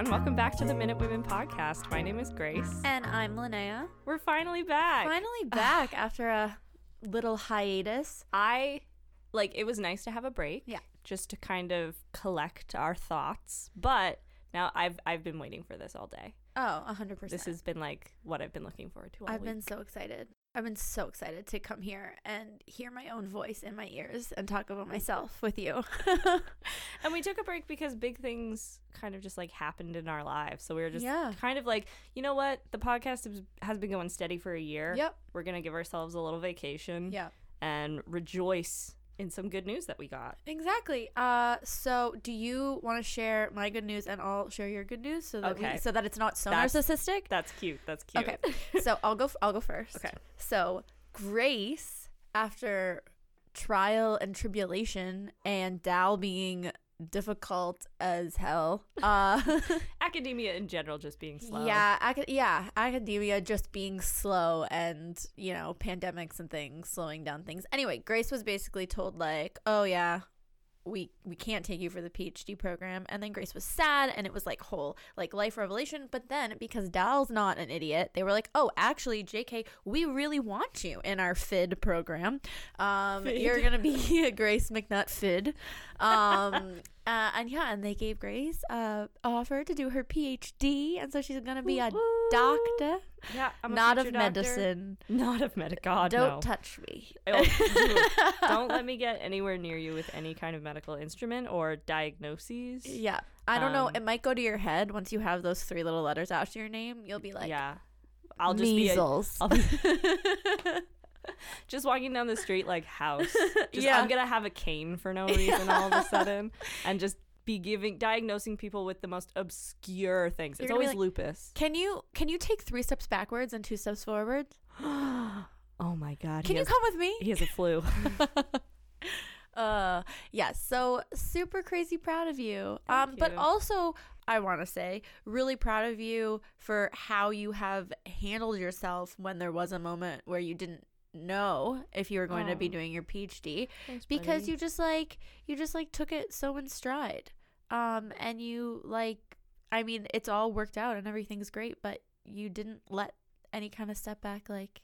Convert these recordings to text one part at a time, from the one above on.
everyone. Welcome back to the Minute Women podcast. My name is Grace. And I'm Linnea. We're finally back. Finally back after a little hiatus. I like it was nice to have a break. Yeah. Just to kind of collect our thoughts. But now I've I've been waiting for this all day. Oh, 100%. This has been like what I've been looking forward to all I've week. been so excited. I've been so excited to come here and hear my own voice in my ears and talk about myself with you. And we took a break because big things kind of just like happened in our lives. So we were just Yeah. kind of like, you know what? The podcast has- been going steady for a year. Yep. We're going to give ourselves a little vacation yeah. and rejoice in some good news that we got. Exactly. Uh, so do you want to share my good news and I'll share your good news so that Okay. we, so that it's not so That's- narcissistic? That's cute. That's cute. Okay. so I'll go. I'll go first. Okay. So Grace, after trial and tribulation, and Dal being difficult as hell. Uh, Academia in general just being slow. yeah, ac- yeah, academia just being slow, and you know, pandemics and things slowing down things. Anyway, Grace was basically told like, "Oh yeah." We we can't take you for the PhD program, and then Grace was sad, and it was like whole like life revelation. But then because Dal's not an idiot, they were like, "Oh, actually, J.K., we really want you in our FID program. Um, FID. you're gonna be a Grace McNutt FID." Um, uh, and yeah, and they gave Grace uh offer to do her PhD, and so she's gonna be a doctor, Yeah. I'm a not of doctor. medicine. Not of medical. God, Don't no. touch me. Oh, Don't let me get anywhere near you with any kind of medical instrument or diagnoses. Yeah, I don't know. Um, It might go to your head once you have those three little letters after your name. You'll be like, yeah. I'll just be a, measles. Be just walking down the street like house. Just Yeah. I'm gonna have a cane for no reason all of a sudden, and just be giving diagnosing people with the most obscure things. You're it's always like- lupus. can you can you take three steps backwards and two steps forward? oh my god. Can you has, come with me? He has a flu. Uh, yeah. So super crazy proud of you. um, but also I want to say really proud of you for how you have handled yourself when there was a moment where you didn't know if you were going to be doing your PhD. Thanks, because buddy. you just like you just like took it so in stride um and you like i mean it's all worked out and everything's great but you didn't let any kind of step back like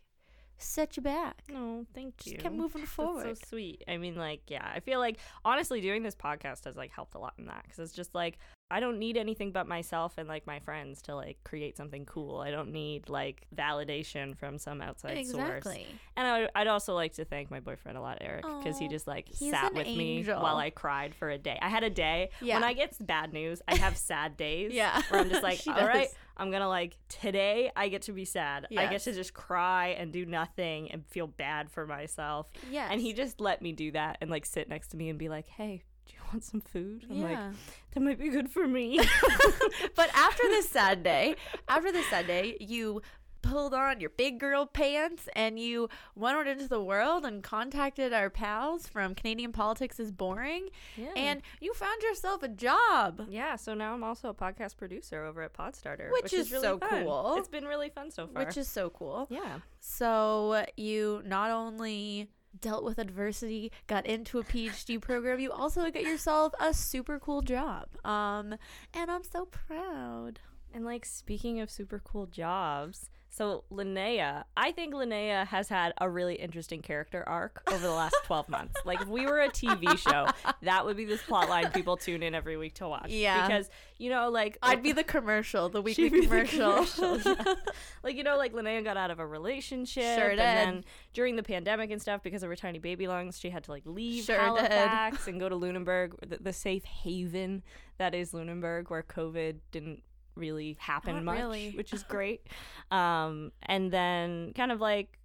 set you back No, thank just you. Just kept moving That's forward so sweet. I mean, like, yeah, I feel like honestly doing this podcast has like helped a lot in that because it's just like I don't need anything but myself and like my friends to like create something cool. I don't need like validation from some outside source. exactly And I, I'd also like to thank my boyfriend a lot, Eric, because he just like he's sat an with me while I cried for a day. I had a day Yeah. when I get bad news, I have sad days. Yeah. where I'm just like, all right, does. I'm gonna like today. I get to be sad. I get to just cry and do nothing and feel bad for myself. Yeah, And he just let me do that and like sit next to me and be like, hey. Want some food? I'm like, yeah that might be good for me. but after this sad day after this sad day you pulled on your big girl pants and you went out into the world and contacted our pals from canadian politics is boring yeah. and you found yourself a job Yeah, so now I'm also a podcast producer over at Podstarter, Which which, is is, really so fun. cool. It's been really fun so far. which is so cool. yeah, So you not only dealt with adversity, got into a PhD program, you also get yourself a super cool job. Um, and I'm so proud. and like speaking of super cool jobs, so Linnea, I think Linnea has had a really interesting character arc over the last 12 months. Like if we were a TV show, that would be this plot line people tune in every week to watch. Yeah. because you know, like I'd be the commercial, the weekly be the commercial. commercial, yeah. like you know, like Linnea got out of a relationship, Sure did. and then during the pandemic and stuff, because of her tiny baby lungs, she had to like leave Sure did. Halifax and go to Lunenburg, the, the safe haven that is Lunenburg, where COVID didn't really happen Not much, really. which is great. Um, and then kind of like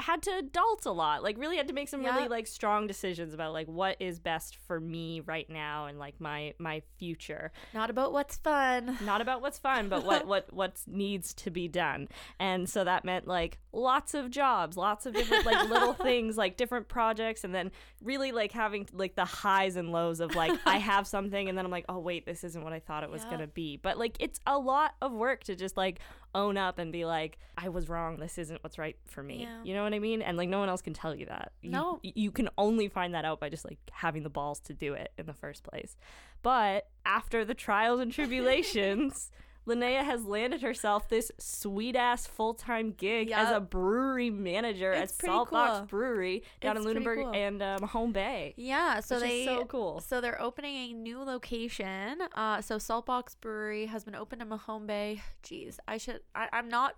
had to adult a lot like really had to make some really like strong decisions about like what is best for me right now and like my my future Not about what's fun. not about what's fun but what what what needs to be done and so that meant like lots of jobs lots of different like little things like different projects and then really like having like the highs and lows of like i have something and then i'm like oh wait this isn't what i thought it was Yeah. gonna be but like it's a lot of work to just like own up and be like, I was wrong. This isn't what's right for me. Yeah. You know what I mean? And like no one else can tell you that. You, No. You can only find that out by just like having the balls to do it in the first place. But after the trials and tribulations, Linnea has landed herself this sweet ass full time gig as a brewery manager It's at Saltbox cool. Brewery down It's in Lunenburg cool. and um, Home Bay. Yeah, so they so cool. So they're opening a new location. Uh, so Saltbox Brewery has been opened in Mahone Bay. Jeez, I should. I, I'm not.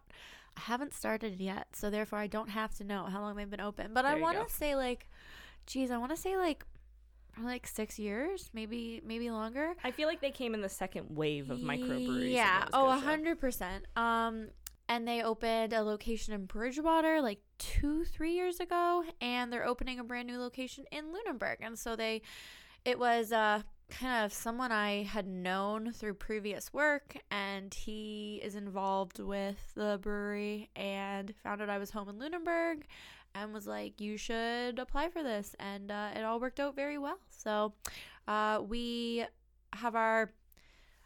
I haven't started yet, so therefore I don't have to know how long they've been open. But There I want to say like, geez, I want to say like, probably like six years, maybe maybe longer. I feel like they came in the second wave of microbreweries. Yeah. Oh, a hundred percent. Um, and they opened a location in Bridgewater like two, three years ago, and they're opening a brand new location in Lunenburg. And so they, it was uh kind of someone I had known through previous work, and he is involved with the brewery, and found out I was home in Lunenburg. And was like, you should apply for this, and uh, it all worked out very well. So, uh, we have our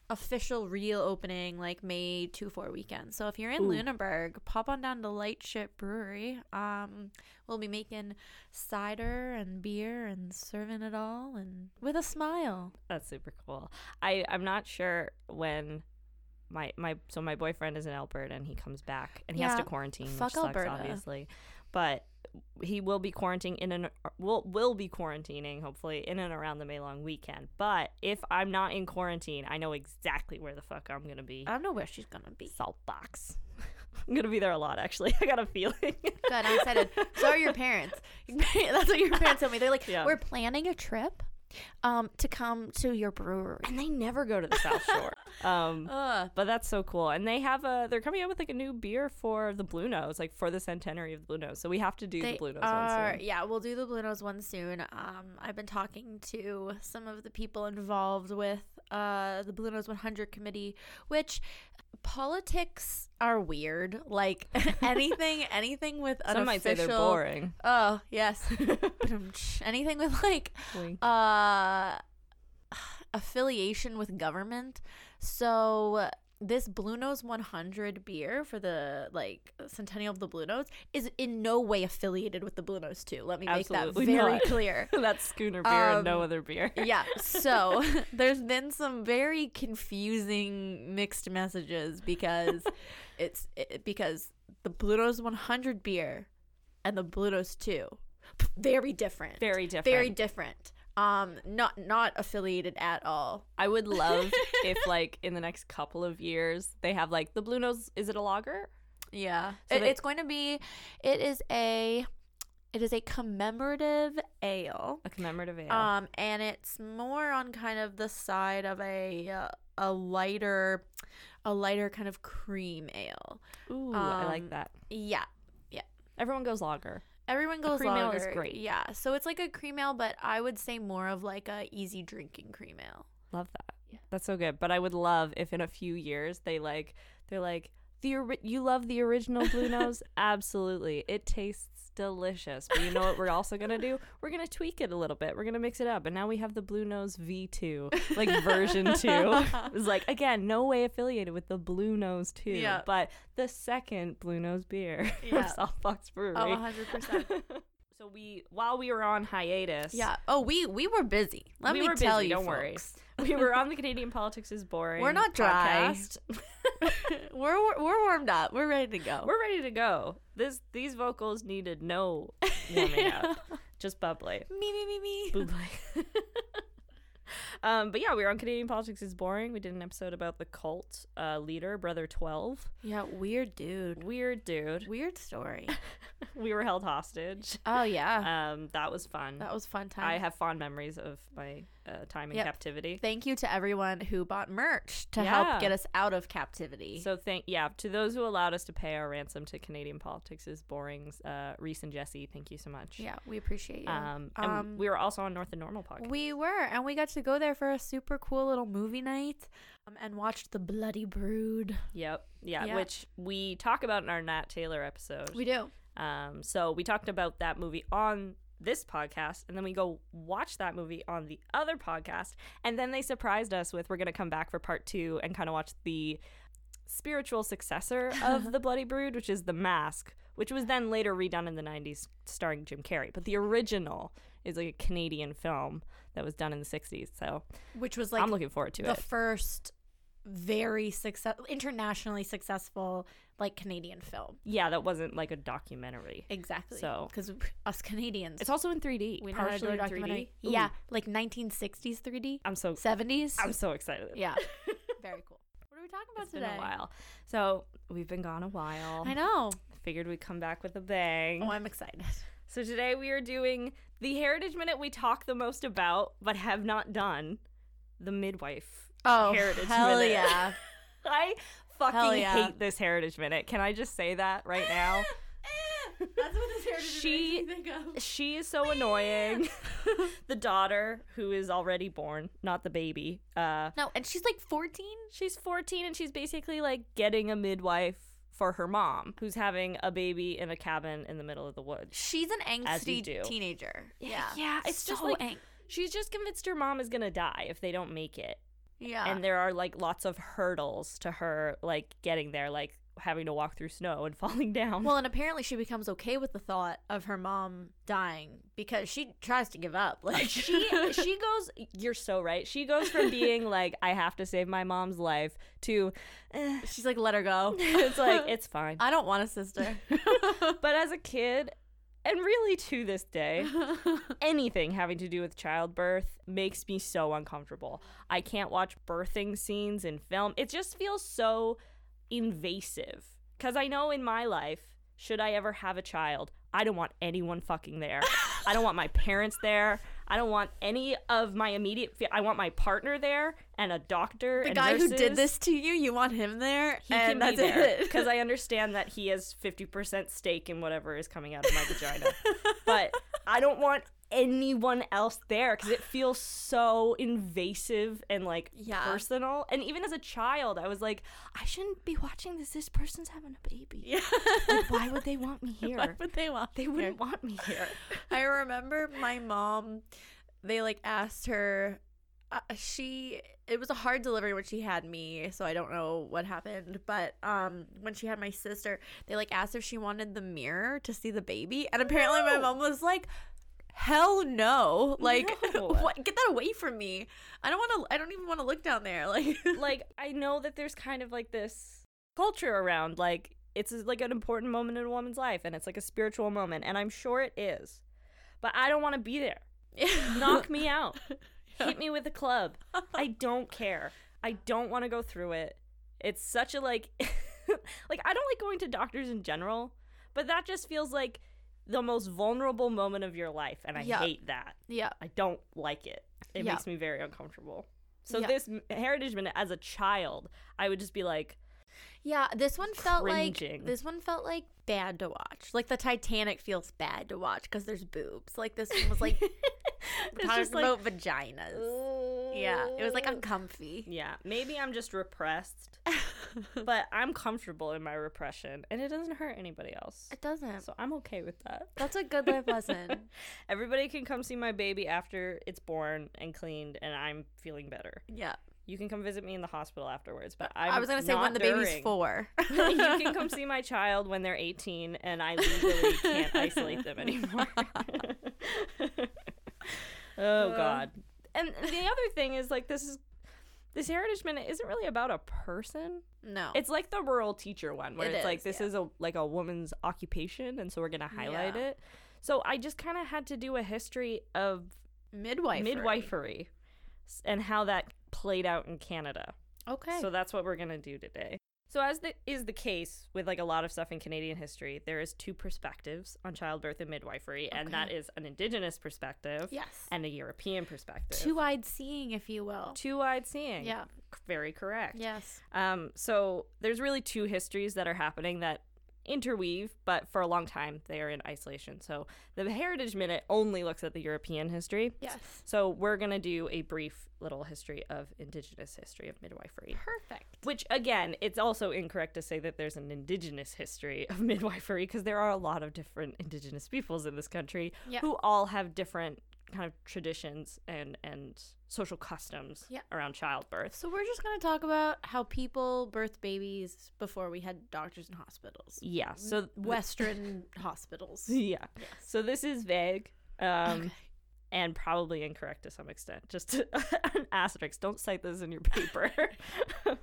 official real opening like May 2 4 weekend. So if you're in Ooh. Lunenburg, pop on down to Lightship Brewery. Um we'll be making cider and beer and serving it all and with a smile. That's super cool. I I'm not sure when my my so my boyfriend is in Alberta and he comes back and he has to quarantine. fuck which sucks, Alberta. obviously, but he will be quarantining in an will will be quarantining hopefully in and around the May long weekend. But if I'm not in quarantine, I know exactly where the fuck I'm gonna be. I don't know where she's gonna be. Salt box. I'm gonna be there a lot actually. I got a feeling. Good, I'm excited. so are your parents. That's what your parents told me. They're like, Yeah. we're planning a trip um to come to your brewery. and they never go to the South Shore. Um. But that's so cool. And they have a they're coming out with like a new beer for the Blue Nose, like for the centenary of the Blue Nose. So we have to do They the Blue Nose are, one soon. yeah, we'll do the Blue Nose one soon. Um, I've been talking to some of the people involved with uh the Blue Nose 100 committee, which politics are weird. Like anything, anything with an Some might say they're boring. Oh yes, anything with like uh affiliation with government. So this Blue Nose 100 beer for the like centennial of the Blue Nose is in no way affiliated with the Blue Nose 2. Let me make Absolutely that very not. clear. That's schooner beer and no Um, other beer. yeah, so there's been some very confusing mixed messages because it's it, because the Blue Nose 100 beer and the Blue Nose 2 very different. Very different. very different. Um not not affiliated at all. I would love if like in the next couple of years they have like the Blue Nose. Is it a lager? Yeah. So It- they- it's going to be it is a it is a commemorative ale. A commemorative ale. Um and it's more on kind of the side of a uh, a lighter a lighter kind of cream ale. Ooh, I like um, that. Yeah. Yeah. Everyone goes lager. Everyone goes cream ale is great. Yeah. So it's like a cream ale, but I would say more of like a easy drinking cream ale. Love that. Yeah. That's so good. But I would love if in a few years they like they're like the you love the original Blue Nose? Absolutely. It tastes delicious. But you know what we're also going to do? We're going to tweak it a little bit. We're going to mix it up. And now we have the Blue Nose V2, like version 2. It's like again, no way affiliated with the Blue Nose 2, Yeah. but the second Blue Nose beer Yeah. from Saltbox Brewery. Oh, 100%. so we while we were on hiatus, Yeah. Oh, we we were busy. Let We me were tell busy, you, don't worry. folks. we were on the Canadian Politics is Boring. We're not dry. we're we're warmed up. We're ready to go. We're ready to go. This these vocals needed no warming up, just bubbly. me me me me. Bubbly. um, but yeah, we were on Canadian Politics is Boring. We did an episode about the cult uh, leader, Brother Twelve. Yeah, weird dude. Weird dude. Weird story. We were held hostage. Oh yeah, Um, that was fun. that was fun time. I have fond memories of my uh, time in Yep. captivity. Thank you to everyone who bought merch to Yeah. help get us out of captivity. So thank yeah to those who allowed us to pay our ransom to Canadian Politics is Boring's uh, Reese and Jesse. Thank you so much. yeah, we appreciate you. Um, Um, we were also on North and Normal podcast. we were, and we got to go there for a super cool little movie night, um, and watched the Bloody Brood. Yep. Yeah, Yeah. which we talk about in our Nat Taylor episode. We do. Um, so we talked about that movie on this podcast, and then we go watch that movie on the other podcast, and then they surprised us with we're gonna come back for part two and kind of watch the spiritual successor of the Bloody Brood, which is The Mask, which was then later redone in the 90s starring Jim Carrey. But the original is like a Canadian film that was done in the 60s. So Which was like I'm looking forward to it. the first very success internationally successful like Canadian film. yeah, that wasn't like a documentary. Exactly. So- because us Canadians, It's also in 3D. we know how to do partially in 3D. Ooh, Yeah, like 1960s 3D, I'm so 70s. I'm so excited. yeah, very cool. What are we talking about It's been today? a while. So we've been gone a while. I know. Figured we'd come back with a bang. Oh, I'm excited. So today we are doing the Heritage Minute we talk the most about, but have not done. The midwife. Oh, Heritage hell Minute. yeah! I fucking yeah. hate this Heritage Minute. Can I just say that right now? That's what this heritage She-. She is so annoying. the daughter, who is already born, not the baby. Uh, No, and she's like 14. she's 14 and she's basically like getting a midwife for her mom, who's having a baby in a cabin in the middle of the woods. She's an angsty teenager. Yeah, Yeah, it's so just like ang- she's just convinced her mom is gonna die if they don't make it. yeah. and there are like lots of hurdles to her like getting there like having to walk through snow and falling down Well, and apparently she becomes okay with the thought of her mom dying because she tries to give up. Like she she goes you're so right she goes from being like i have to save my mom's life to eh, she's like, let her go. it's like it's fine I don't want a sister. but as a kid and really to this day anything having to do with childbirth makes me so uncomfortable i can't watch birthing scenes in film it just feels so invasive. Because i know in my life should i ever have a child i don't want anyone fucking there. I don't want my parents there. I don't want any of my immediate fa- i want my partner there and a doctor the guy who did this to you, you want him there, he and can be there. because I understand that he has fifty percent stake in whatever is coming out of my vagina, but I don't want anyone else there because it feels so invasive and like Yeah. personal. And even as a child, I was like, I shouldn't be watching this. This person's having a baby. yeah. Like, why would they want me here? Why here? would they want? They wouldn't want me here. here? I remember my mom. They like asked her. Uh, she it was a hard delivery when she had me so i don't know what happened but um when she had my sister they like asked if she wanted the mirror to see the baby and apparently my mom was like hell no like No. what get that away from me i don't want to i don't even want to look down there like like I know that there's kind of like this culture around like it's like an important moment in a woman's life and it's like a spiritual moment and I'm sure it is. But I don't want to be there. Knock me out. Hit me with a club. I don't care. I don't want to go through it. It's such a like like I don't like going to doctors in general, but that just feels like the most vulnerable moment of your life and I Yeah. hate that. yeah I don't like it. It Yeah. makes me very uncomfortable. So Yeah. this heritage minute as a child, I would just be like, Yeah, this one felt Cringing. like this one felt like bad to watch. Like the Titanic feels bad to watch because there's boobs. Like this one was like talking just like, about vaginas. Yeah, it was like uncomfy. Yeah, maybe I'm just repressed, but I'm comfortable in my repression, and it doesn't hurt anybody else. it doesn't. So I'm okay with that. That's a good life lesson. Everybody can come see my baby after it's born and cleaned, and I'm feeling better. Yeah, You can come visit me in the hospital afterwards, but I'm i was gonna say when the baby's during. four. you can come see my child when they're 18 and I legally can't isolate them anymore. oh Uh. god. And the other thing is like this is this heritage minute isn't really about a person. no, It's like the rural teacher one where It it's like this yeah. is a like a woman's occupation and so we're going to highlight Yeah. it. So I just kind of had to do a history of midwife. midwifery and how that played out in Canada. Okay. So that's what we're gonna do today. So as the, is the case with like a lot of stuff in Canadian history, there is two perspectives on childbirth and midwifery, and that is an Indigenous perspective yes, and a European perspective. two-eyed seeing, if you will. two-eyed seeing. Yeah. very correct. Yes. Um, so there's really two histories that are happening that interweave, but for a long time they are in isolation. So the Heritage Minute only looks at the European history. Yes. So we're gonna do a brief little history of Indigenous history of midwifery. Perfect. Which again, it's also incorrect to say that there's an indigenous history of midwifery because there are a lot of different indigenous peoples in this country Yeah. who all have different kind of traditions and and social customs Yeah. around childbirth. So we're just gonna talk about how people birth babies before we had doctors and hospitals. Yeah. So Western hospitals. yeah. Yes. So this is vague. Um Okay. and probably incorrect to some extent. Just an asterisk. Don't cite this in your paper.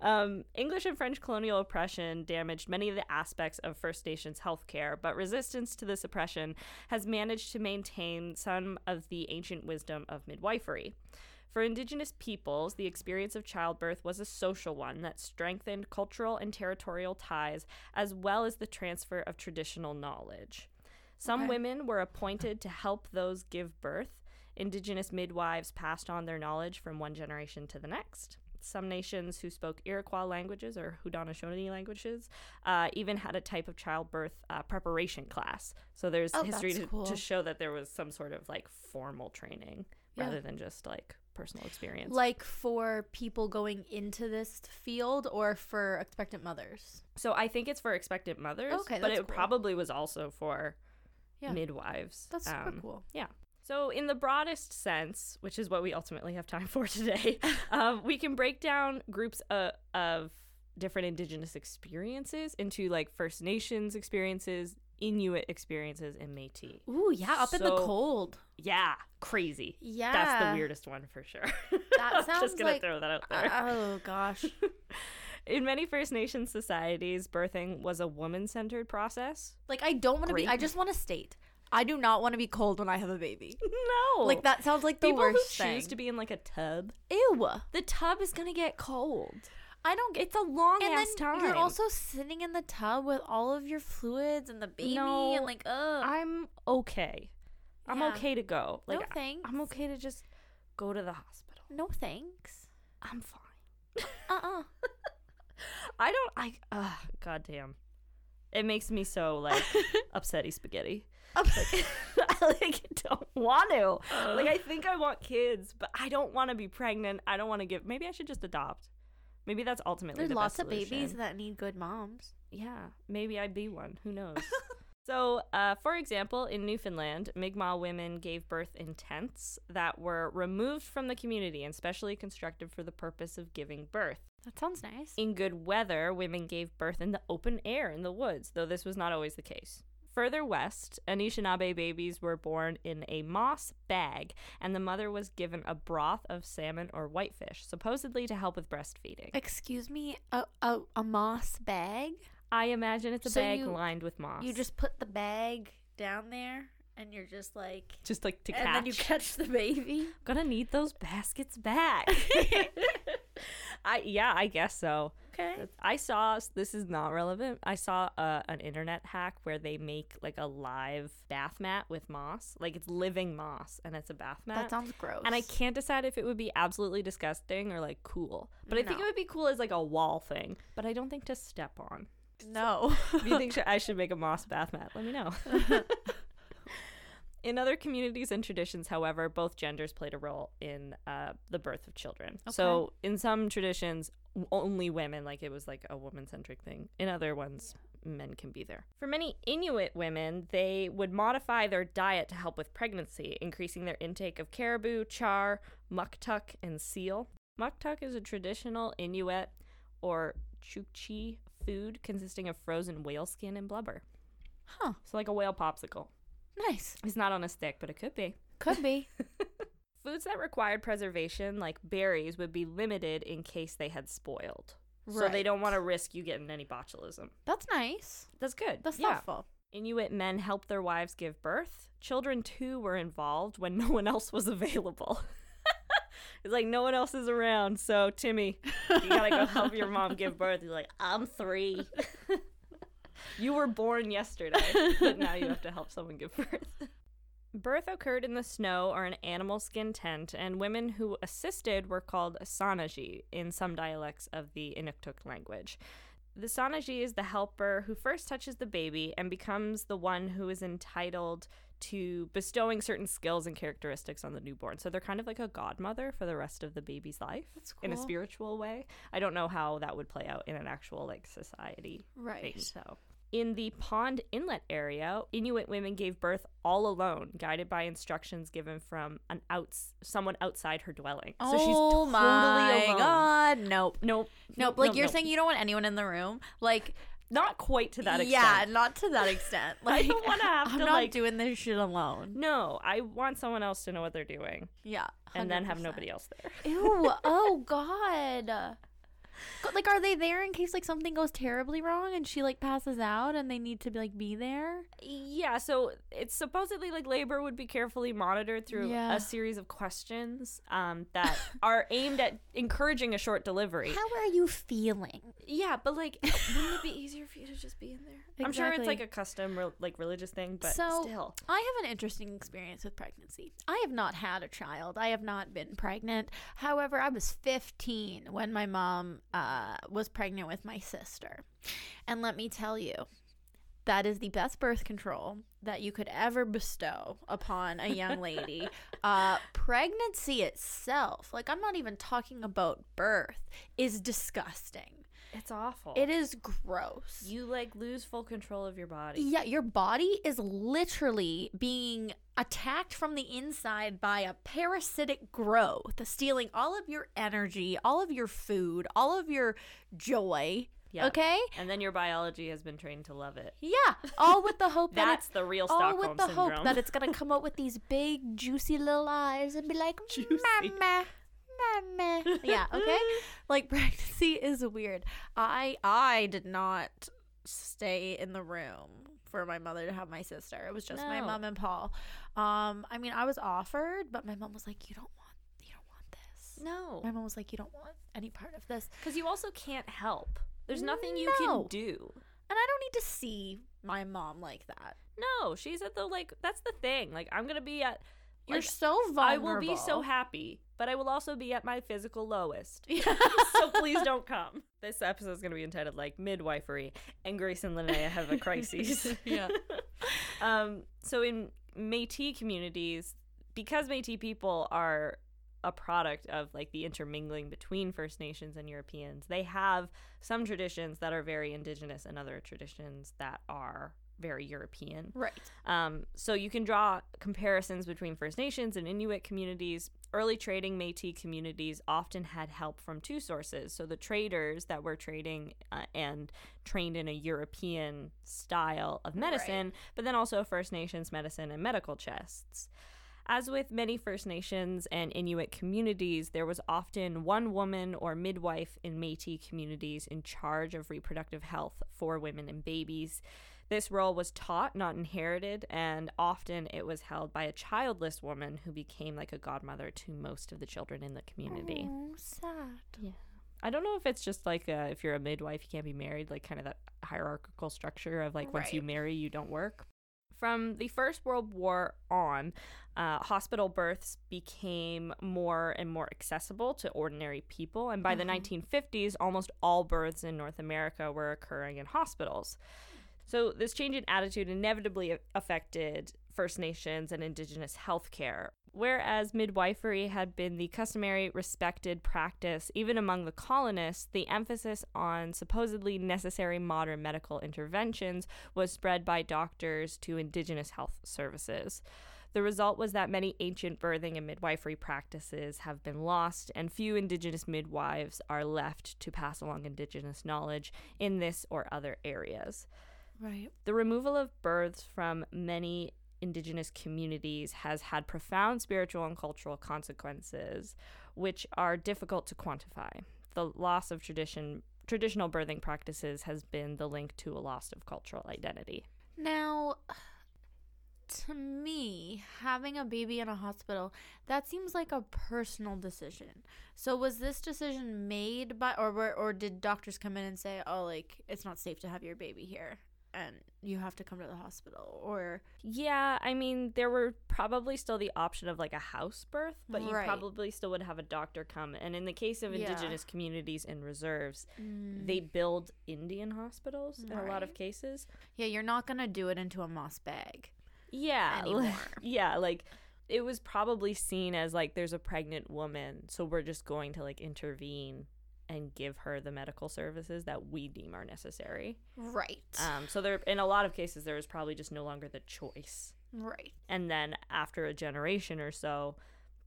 um, English and French colonial oppression damaged many of the aspects of First Nations healthcare, but resistance to this oppression has managed to maintain some of the ancient wisdom of midwifery. For Indigenous peoples, the experience of childbirth was a social one that strengthened cultural and territorial ties as well as the transfer of traditional knowledge. Some Okay. women were appointed to help those give birth. Indigenous midwives passed on their knowledge from one generation to the next. Some nations who spoke Iroquois languages or Haudenosaunee languages uh, even had a type of childbirth uh, preparation class. So there's Oh, history to, cool. to show that there was some sort of like formal training Yeah. rather than just like personal experience. Like for people going into this field or for expectant mothers. so I think it's for expectant mothers, Okay, but it cool. probably was also for Yeah. midwives. That's super Um, cool. Yeah. So, in the broadest sense, which is what we ultimately have time for today, um, we can break down groups uh, of different Indigenous experiences into like First Nations experiences, Inuit experiences, and Métis. Ooh, yeah, up in the cold. Yeah, crazy. Yeah. That's the weirdest one for sure. That I'm sounds just gonna like- throw that out there. Oh gosh. In many First Nations societies, birthing was a woman-centered process. Like I don't want to be I just want to state. I do not want to be cold when I have a baby. No, Like that sounds like the People worst who choose to be in like a tub, Ew. the tub is gonna get cold. I don't get It's a long and ass then time. you're also sitting in the tub with all of your fluids and the baby No, and like ugh. I'm okay. I'm Yeah. okay to go. Like no I- thanks. I'm okay to just go to the hospital. No thanks. I'm fine. Uh-uh. I don't. I. Uh, God damn. It makes me so like upsetty spaghetti. Like, I like don't want to. Like I think I want kids, but I don't want to be pregnant. I don't want to give. Maybe I should just adopt. Maybe that's ultimately There's the lots of babies that need good moms. Yeah, maybe I'd be one. Who knows? so, uh, for example, in Newfoundland, Mi'kmaq women gave birth in tents that were removed from the community and specially constructed for the purpose of giving birth. That sounds nice. In good weather, women gave birth in the open air in the woods, though this was not always the case. Further west, Anishinaabe babies were born in a moss bag, and the mother was given a broth of salmon or whitefish, supposedly to help with breastfeeding. Excuse me, a a, a moss bag? I imagine it's a So bag you- lined with moss. You just put the bag down there and you're just like just like to and catch. And then you catch the baby. Gonna need those baskets back. I yeah, I guess so. Okay. I saw this is not relevant. I saw uh, an internet hack where they make like a live bath mat with moss, like it's living moss, and it's a bath mat. That sounds gross. and I can't decide if it would be absolutely disgusting or like cool. But I think it would be cool as like a wall thing. But I don't think to step on. No. If you think I should make a moss bath mat, let me know. in other communities and traditions, however, both genders played a role in uh, the birth of children. So in some traditions, only women, like it was like a woman centric thing. In other ones, men can be there. For many Inuit women, they would modify their diet to help with pregnancy, increasing their intake of caribou, char, muktuk, and seal. Muktuk is a traditional Inuit or Chukchi food consisting of frozen whale skin and blubber. Huh. So like a whale popsicle. Nice. It's not on a stick, but it could be. Could be. Foods that required preservation, like berries, would be limited in case they had spoiled. So they don't want to risk you getting any botulism. That's nice. That's good. That's yeah. thoughtful. Inuit men helped their wives give birth. Children too were involved when no one else was available. it's like no one else is around, so Timmy, you gotta go help your mom give birth. He's like, I'm three. You were born yesterday, but now you have to help someone give birth. Birth occurred in the snow or an animal skin tent, and women who assisted were called sanaji in some dialects of the Inuktitut language. The sanaji is the helper who first touches the baby and becomes the one who is entitled to bestowing certain skills and characteristics on the newborn. So they're kind of like a godmother for the rest of the baby's life That's in a spiritual way. I don't know how that would play out in an actual like society Right. thing. So In the pond inlet area, Inuit women gave birth all alone, guided by instructions given from an outs someone outside her dwelling. So she's oh totally my alone. god, nope. Nope. Nope, like you're saying you don't want anyone in the room. Like not quite to that extent. Yeah, not to that extent. Like, I don't want to have I'm to not like doing this shit alone. No, I want someone else to know what they're doing Yeah. and then have nobody else there. Ew. Oh God. Like, are they there in case like something goes terribly wrong and she like passes out and they need to be like be there? Yeah, so it's supposedly like labor would be carefully monitored through Yeah. a series of questions um, that are aimed at encouraging a short delivery. How are you feeling? Yeah, but like, wouldn't it be easier for you to just be in there? I'm sure it's like a custom, re- like religious thing, but So- still. I have an interesting experience with pregnancy. I have not had a child. I have not been pregnant. However, I was 15 when my mom uh, was pregnant with my sister. And let me tell you, that is the best birth control that you could ever bestow upon a young lady. uh, pregnancy itself, like I'm not even talking about birth, is disgusting. It's awful. It is gross. You like lose full control of your body. Yeah, your body is literally being attacked from the inside by a parasitic growth, stealing all of your energy, all of your food, all of your joy. Yeah. Okay? And then your biology has been trained to love it. Yeah, all with the hope that That's it's the real Stockholm all with the syndrome. hope that it's gonna come out with these big juicy little eyes and be like, Juicy. mama. Yeah, okay. Like pregnancy is weird. I I did not stay in the room for my mother to have my sister. It was just my mom and Paul. Um, I mean, I was offered, but my mom was like, "You don't want, you don't want this." no. My mom was like, "You don't want any part of this," Because you also can't help. There's nothing you No. can do. and I don't need to see my mom like that. No, she's at the like. That's the thing. Like I'm gonna be at. You're like, so vulnerable. I will be so happy, but I will also be at my physical lowest. So please don't come. This episode is gonna be entitled like midwifery, and Grace and Linnea have a crisis. Yeah. um. So in Métis communities, because Métis people are a product of like the intermingling between First Nations and Europeans, they have some traditions that are very indigenous and other traditions that are very European. Right. Um, so you can draw comparisons between First Nations and Inuit communities. Early trading Métis communities often had help from two sources. So the traders that were trading uh, and trained in a European style of medicine, but then also First Nations medicine and medical chests. As with many First Nations and Inuit communities, there was often one woman or midwife in Metis communities in charge of reproductive health for women and babies. This role was taught, not inherited, and often it was held by a childless woman who became like a godmother to most of the children in the community. Oh, sad. Yeah. I don't know if it's just like uh, if you're a midwife, you can't be married, like kind of that hierarchical structure of like once you marry, you don't work. From the First World War on, uh, hospital births became more and more accessible to ordinary people. And by the Mhm. 1950s, almost all births in North America were occurring in hospitals. So, this change in attitude inevitably affected First Nations and Indigenous healthcare. Whereas midwifery had been the customary, respected practice even among the colonists, the emphasis on supposedly necessary modern medical interventions was spread by doctors to Indigenous health services. The result was that many ancient birthing and midwifery practices have been lost, and few Indigenous midwives are left to pass along Indigenous knowledge in this or other areas. Right. The removal of births from many indigenous communities has had profound spiritual and cultural consequences, which are difficult to quantify. The loss of tradition traditional birthing practices has been the link to a loss of cultural identity. Now, to me, having a baby in a hospital, that seems like a personal decision. So was this decision made by or or did doctors come in and say, "Oh, like it's not safe to have your baby here and you have to come to the hospital?" Or Yeah, I mean, there were probably still the option of like a house birth, but you probably still would have a doctor come. And in the case of Yeah. indigenous communities and reserves, Mm. they build Indian hospitals in a lot of cases. Yeah, you're not going to do it into a moss bag. Yeah, like, yeah, like it was probably seen as like there's a pregnant woman, so we're just going to like intervene and give her the medical services that we deem are necessary. Right. Um, so there, in a lot of cases, there is probably just no longer the choice. right. And then after a generation or so,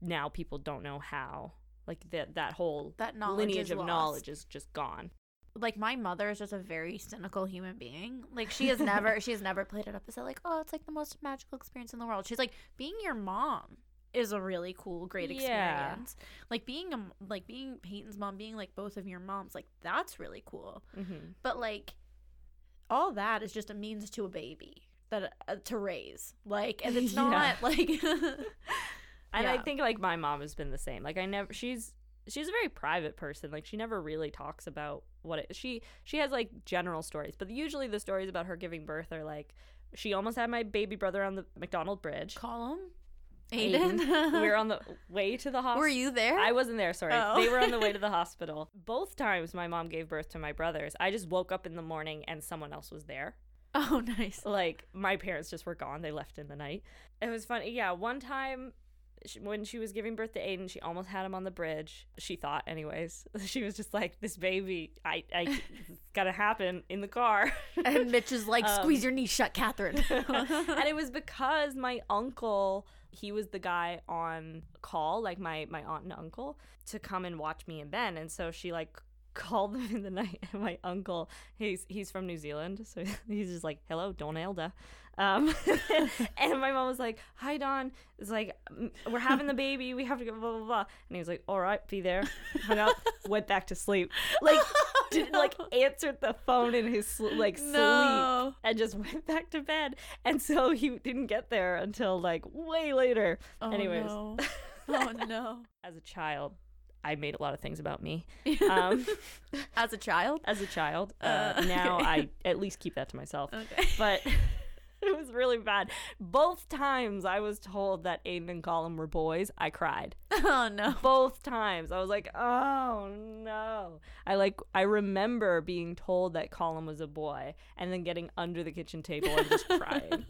now people don't know how. Like that that whole That lineage of lost. knowledge is just gone. Like my mother is just a very cynical human being. Like she has never she has never played it up as like, oh, it's like the most magical experience in the world. She's like, being your mom is a really cool, great Yeah. experience. Like being a like being Peyton's mom, being like both of your moms, like that's really cool. Mm-hmm. But like all that is just a means to a baby that uh, to raise. Like and it's Yeah. not like And I think like my mom has been the same. Like I never she's she's a very private person. Like she never really talks about what it she she has like general stories, but usually the stories about her giving birth are like she almost had my baby brother on the Macdonald Bridge. call him Aiden. Aiden. we were on the way to the hospital. Were you there? I wasn't there, sorry. Oh. They were on the way to the hospital. Both times my mom gave birth to my brothers, I just woke up in the morning and someone else was there. oh, nice. Like my parents just were gone. They left in the night. It was funny. Yeah, one time when she was giving birth to Aiden, she almost had him on the bridge. She thought, anyways. She was just like, "This baby, I, I, it's gotta happen in the car." And Mitch is like, Um, squeeze your knees shut, Catherine. and it was because my uncle, he was the guy on call, like my my aunt and uncle, to come and watch me and Ben. And so she like called them in the night. And my uncle, he's he's from New Zealand, so he's just like, "Hello, Don Elda." Um, and my mom was like, "Hi, Don." It's like "Mm, we're having the baby. We have to go blah blah blah. And he was like, "All right, be there." Hung up, went back to sleep. Like did like answered the phone in his sl- like sleep and just went back to bed. And so he didn't get there until like way later. Oh, Anyways. no. Oh no. As a child, I made a lot of things about me. Um, As a child. as a child, uh, Uh, now okay. I at least keep that to myself. Okay. But it was really bad. Both times I was told that Aiden and Colin were boys, I cried. oh no. Both times I was like, "Oh no!" I like I remember being told that Colin was a boy, and then getting under the kitchen table and just crying.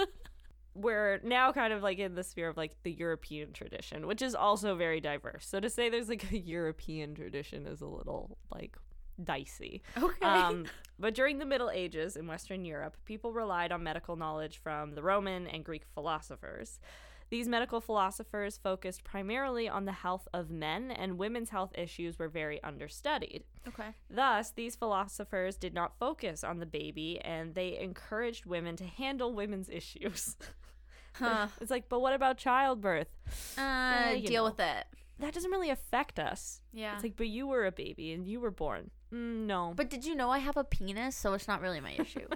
We're now kind of like in the sphere of like the European tradition, which is also very diverse. So to say there's like a European tradition is a little like dicey. Okay. Um, but during the Middle Ages in Western Europe, people relied on medical knowledge from the Roman and Greek philosophers. These medical philosophers focused primarily on the health of men, and women's health issues were very understudied. okay. Thus, these philosophers did not focus on the baby and they encouraged women to handle women's issues. Huh. it's like, but what about childbirth? Uh, you deal know. with it. That doesn't really affect us. Yeah. It's like, but you were a baby and you were born. Mm, no. but did you know I have a penis, so it's not really my issue.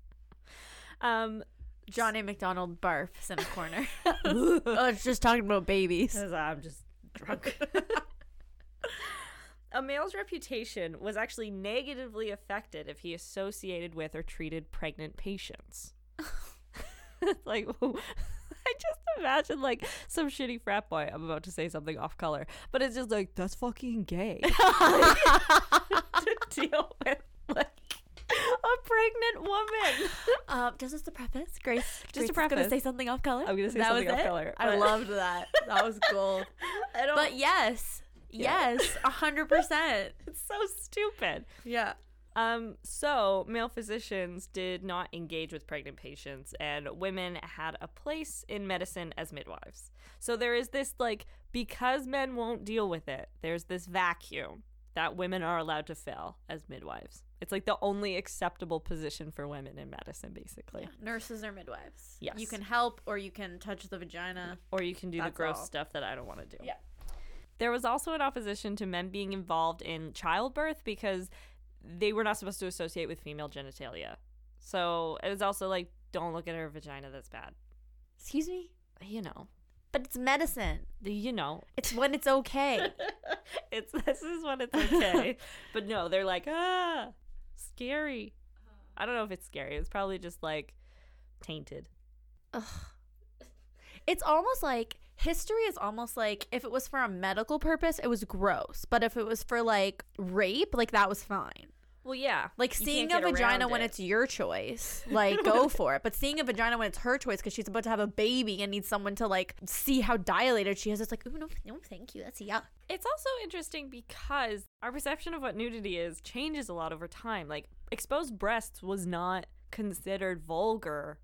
um, Johnny McDonald barfs in a corner. oh, it's just talking about babies. I'm just drunk. a male's reputation was actually negatively affected if he associated with or treated pregnant patients. It's like, I just imagine like some shitty frat boy. I'm about to say something off color, but it's just like, that's fucking gay. to deal with like a pregnant woman. Um, just as a preface, Grace. Just Grace a is gonna say something off color. I'm gonna say That something off it? color, I loved that. That was gold. I don't. But yes, Yeah. yes, a hundred percent. it's so stupid. Yeah. Um, so male physicians did not engage with pregnant patients, and women had a place in medicine as midwives. So there is this like because men won't deal with it, there's this vacuum that women are allowed to fill as midwives. It's like the only acceptable position for women in medicine, basically. Yeah, nurses or midwives. Yes. You can help or you can touch the vagina. Or you can do the gross all. stuff that I don't want to do. Yeah. There was also an opposition to men being involved in childbirth because they were not supposed to associate with female genitalia. So it was also like, don't look at her vagina, that's bad. Excuse me? You know. But it's medicine. You know. It's when it's okay. it's this is when it's okay. but no, they're like, ah scary. I don't know if it's scary. It's probably just like tainted. Ugh. It's almost like history is almost like if it was for a medical purpose, it was gross. But if it was for like rape, like that was fine. Well, yeah. Like You seeing a vagina around when it's your choice, like go for it. But seeing a vagina when it's her choice because she's about to have a baby and needs someone to like see how dilated she is, it's like, ooh, no, no, thank you. That's yuck. It's also interesting because our perception of what nudity is changes a lot over time. Like, exposed breasts was not considered vulgar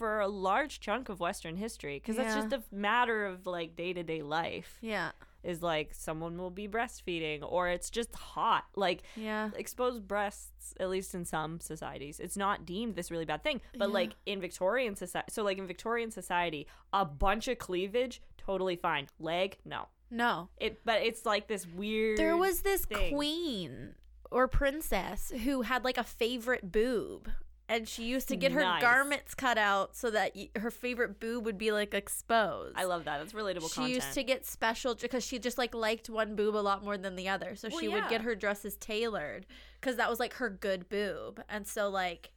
for a large chunk of Western history because that's just a matter of like day to day life. Yeah. Is like someone will be breastfeeding or it's just hot. Like, Yeah. exposed breasts, at least in some societies, it's not deemed this really bad thing. But Yeah. like in Victorian society, so like in Victorian society, a bunch of cleavage, totally fine. Leg, no. No. It, but it's like this weird. There was this thing. queen or princess who had like a favorite boob. And she used to get her Nice. garments cut out so that y- her favorite boob would be like exposed. I love that. That's relatable she content. used to get special because she just like liked one boob a lot more than the other. So Well, she would get her dresses tailored because that was like her good boob. And so like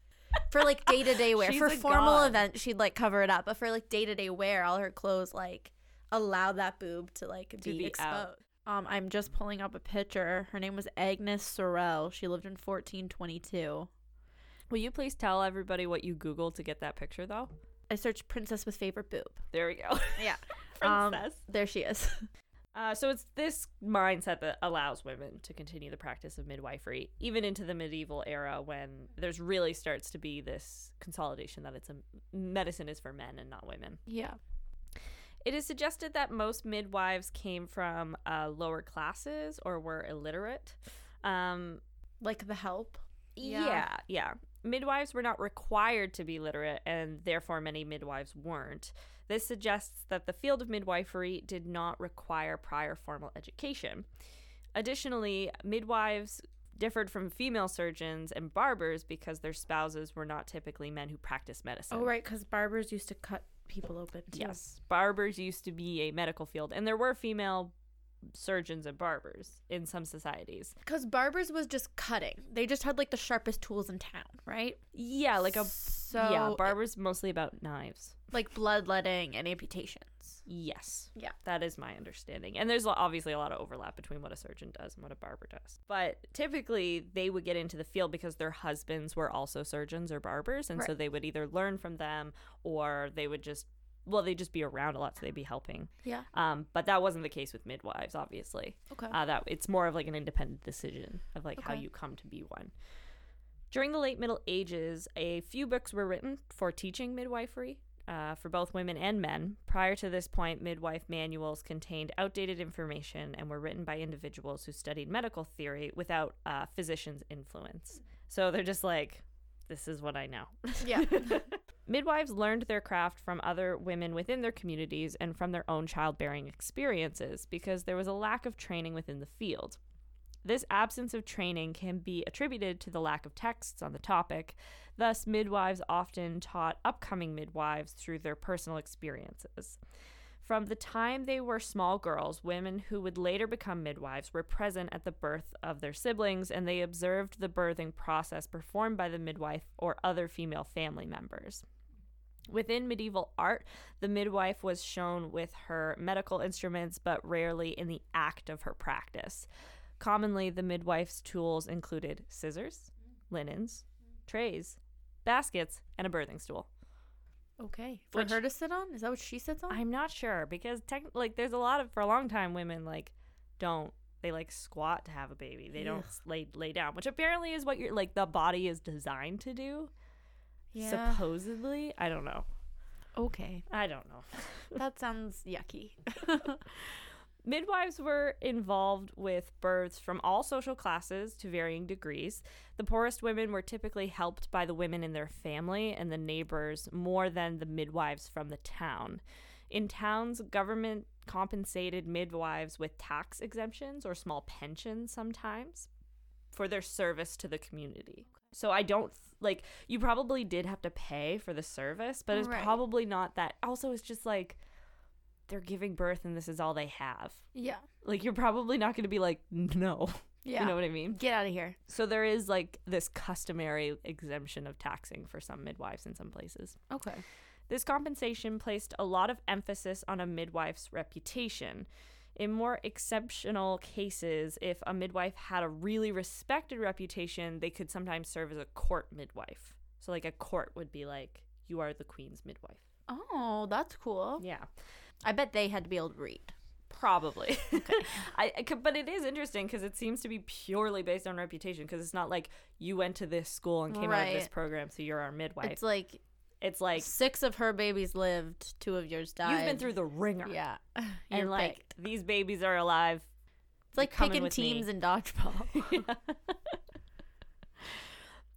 for like day to day wear, for formal god. events, she'd like cover it up. But for like day to day wear, all her clothes like allow that boob to like be, be exposed. out. Um, I'm just pulling up a picture. Her name was Agnes Sorel. She lived in 1422. Will you please tell everybody what you Googled to get that picture, though? I searched princess with favorite boob. There we go. Yeah. Um, Princess. there she is. Uh, so it's this mindset that allows women to continue the practice of midwifery, even into the medieval era when there's really starts to be this consolidation that it's a medicine is for men and not women. yeah. It is suggested that most midwives came from uh, lower classes or were illiterate. Um, Like the help. yeah. yeah, Midwives were not required to be literate, and therefore many midwives weren't. This suggests that the field of midwifery did not require prior formal education. Additionally, midwives differed from female surgeons and barbers because their spouses were not typically men who practiced medicine. Oh, right, because barbers used to cut people open. Too. Yes. Barbers used to be a medical field, and there were female surgeons and barbers in some societies. Because barbers was just cutting. They just had like the sharpest tools in town, right? Yeah, like a so yeah, barbers mostly about knives. like bloodletting and amputations. Yes. Yeah. That is my understanding. And there's obviously a lot of overlap between what a surgeon does and what a barber does. But typically they would get into the field because their husbands were also surgeons or barbers and so they would either learn from them or they would just well, they'd just be around a lot so they'd be helping. Yeah. Um, but that wasn't the case with midwives, obviously. Okay. Uh, that it's more of like an independent decision of like how you come to be one. During the late Middle Ages, a few books were written for teaching midwifery uh, for both women and men. Prior to this point, midwife manuals contained outdated information and were written by individuals who studied medical theory without uh, physicians' influence. So they're just like, this is what I know. Yeah. Midwives learned their craft from other women within their communities and from their own childbearing experiences because there was a lack of training within the field. This absence of training can be attributed to the lack of texts on the topic. Thus, midwives often taught upcoming midwives through their personal experiences. From the time they were small girls, women who would later become midwives were present at the birth of their siblings and they observed the birthing process performed by the midwife or other female family members. Within medieval art, the midwife was shown with her medical instruments, but rarely in the act of her practice. Commonly, the midwife's tools included scissors, linens, trays, baskets, and a birthing stool. Okay. For Which- her to sit on? Is that what she sits on? I'm not sure because tech, like there's a lot of for a long time women like don't they like squat to have a baby. They don't lay lay down, which apparently is what you're like the body is designed to do. yeah. Supposedly, I don't know. okay. I don't know. That sounds yucky. Midwives were involved with births from all social classes to varying degrees. The poorest women were typically helped by the women in their family and the neighbors more than the midwives from the town. In towns, government compensated midwives with tax exemptions or small pensions sometimes for their service to the community. So I don't like you probably did have to pay for the service, but it's Right. probably not that. Also, it's just like they're giving birth and this is all they have. yeah. Like you're probably not going to be like no. Yeah. You know what I mean? Get out of here. So there is like this customary exemption of taxing for some midwives in some places. Okay. This compensation placed a lot of emphasis on a midwife's reputation. In more exceptional cases, if a midwife had a really respected reputation, they could sometimes serve as a court midwife. So, like, a court would be like, you are the queen's midwife. Oh, that's cool. Yeah. I bet they had to be able to read. Probably. I, I but it is interesting because it seems to be purely based on reputation because it's not like you went to this school and came out of this program, so you're our midwife. It's like It's like six of her babies lived, two of yours died. you've been through the ringer. Yeah. And like picked. these babies are alive. it's like picking me. teams in dodgeball.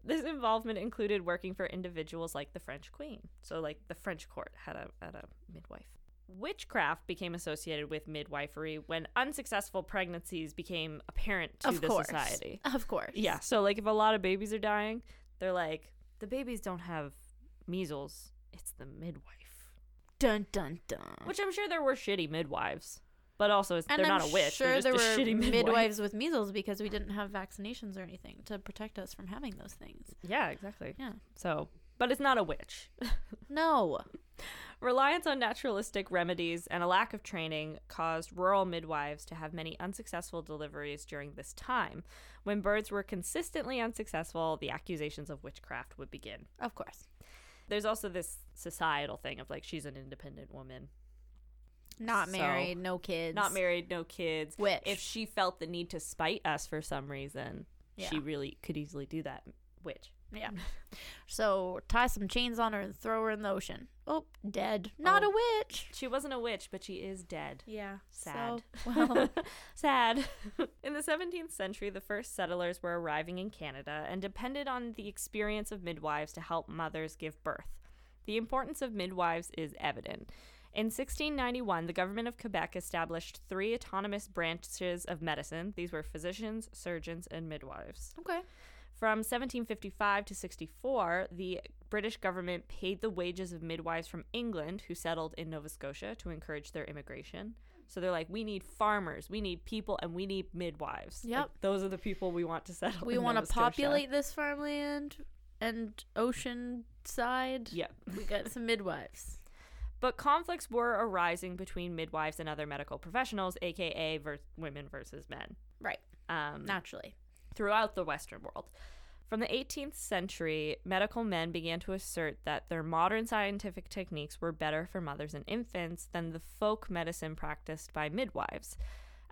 This involvement included working for individuals like the French Queen. So like the French court had a had a midwife. Witchcraft became associated with midwifery when unsuccessful pregnancies became apparent to of the course. society. Of course. Yeah. So like if a lot of babies are dying, they're like, the babies don't have measles. It's the midwife. Dun dun dun. Which I'm sure there were shitty midwives. But also it's, they're I'm not a witch. Sure, there a were shitty midwife. midwives with measles because we didn't have vaccinations or anything to protect us from having those things. Yeah, exactly. Yeah. So but it's not a witch. No. Reliance on naturalistic remedies and a lack of training caused rural midwives to have many unsuccessful deliveries during this time. When births were consistently unsuccessful, the accusations of witchcraft would begin. Of course. There's also this societal thing of like she's an independent woman, Not So- married, no kids. not married, no kids. Witch. If she felt the need to spite us for some reason, she really could easily do that. Witch. Yeah. So tie some chains on her and throw her in the ocean. Oh, dead. Not Oh. a witch. She wasn't a witch, but she is dead. Yeah. Sad. So, well, Sad. in the 17th century, the first settlers were arriving in Canada and depended on the experience of midwives to help mothers give birth. The importance of midwives is evident. In 1691, the government of Quebec established three autonomous branches of medicine. These were physicians, surgeons, and midwives. okay. From 1755 to 64, the British government paid the wages of midwives from England who settled in Nova Scotia to encourage their immigration. So they're like, we need farmers, we need people, and we need midwives. Like, Yep. those are the people we want to settle. We want to populate this farmland and ocean side. Yep. We got some midwives. But conflicts were arising between midwives and other medical professionals, aka women versus men. Right. Um, Naturally. Throughout the Western world. From the 18th century, medical men began to assert that their modern scientific techniques were better for mothers and infants than the folk medicine practiced by midwives.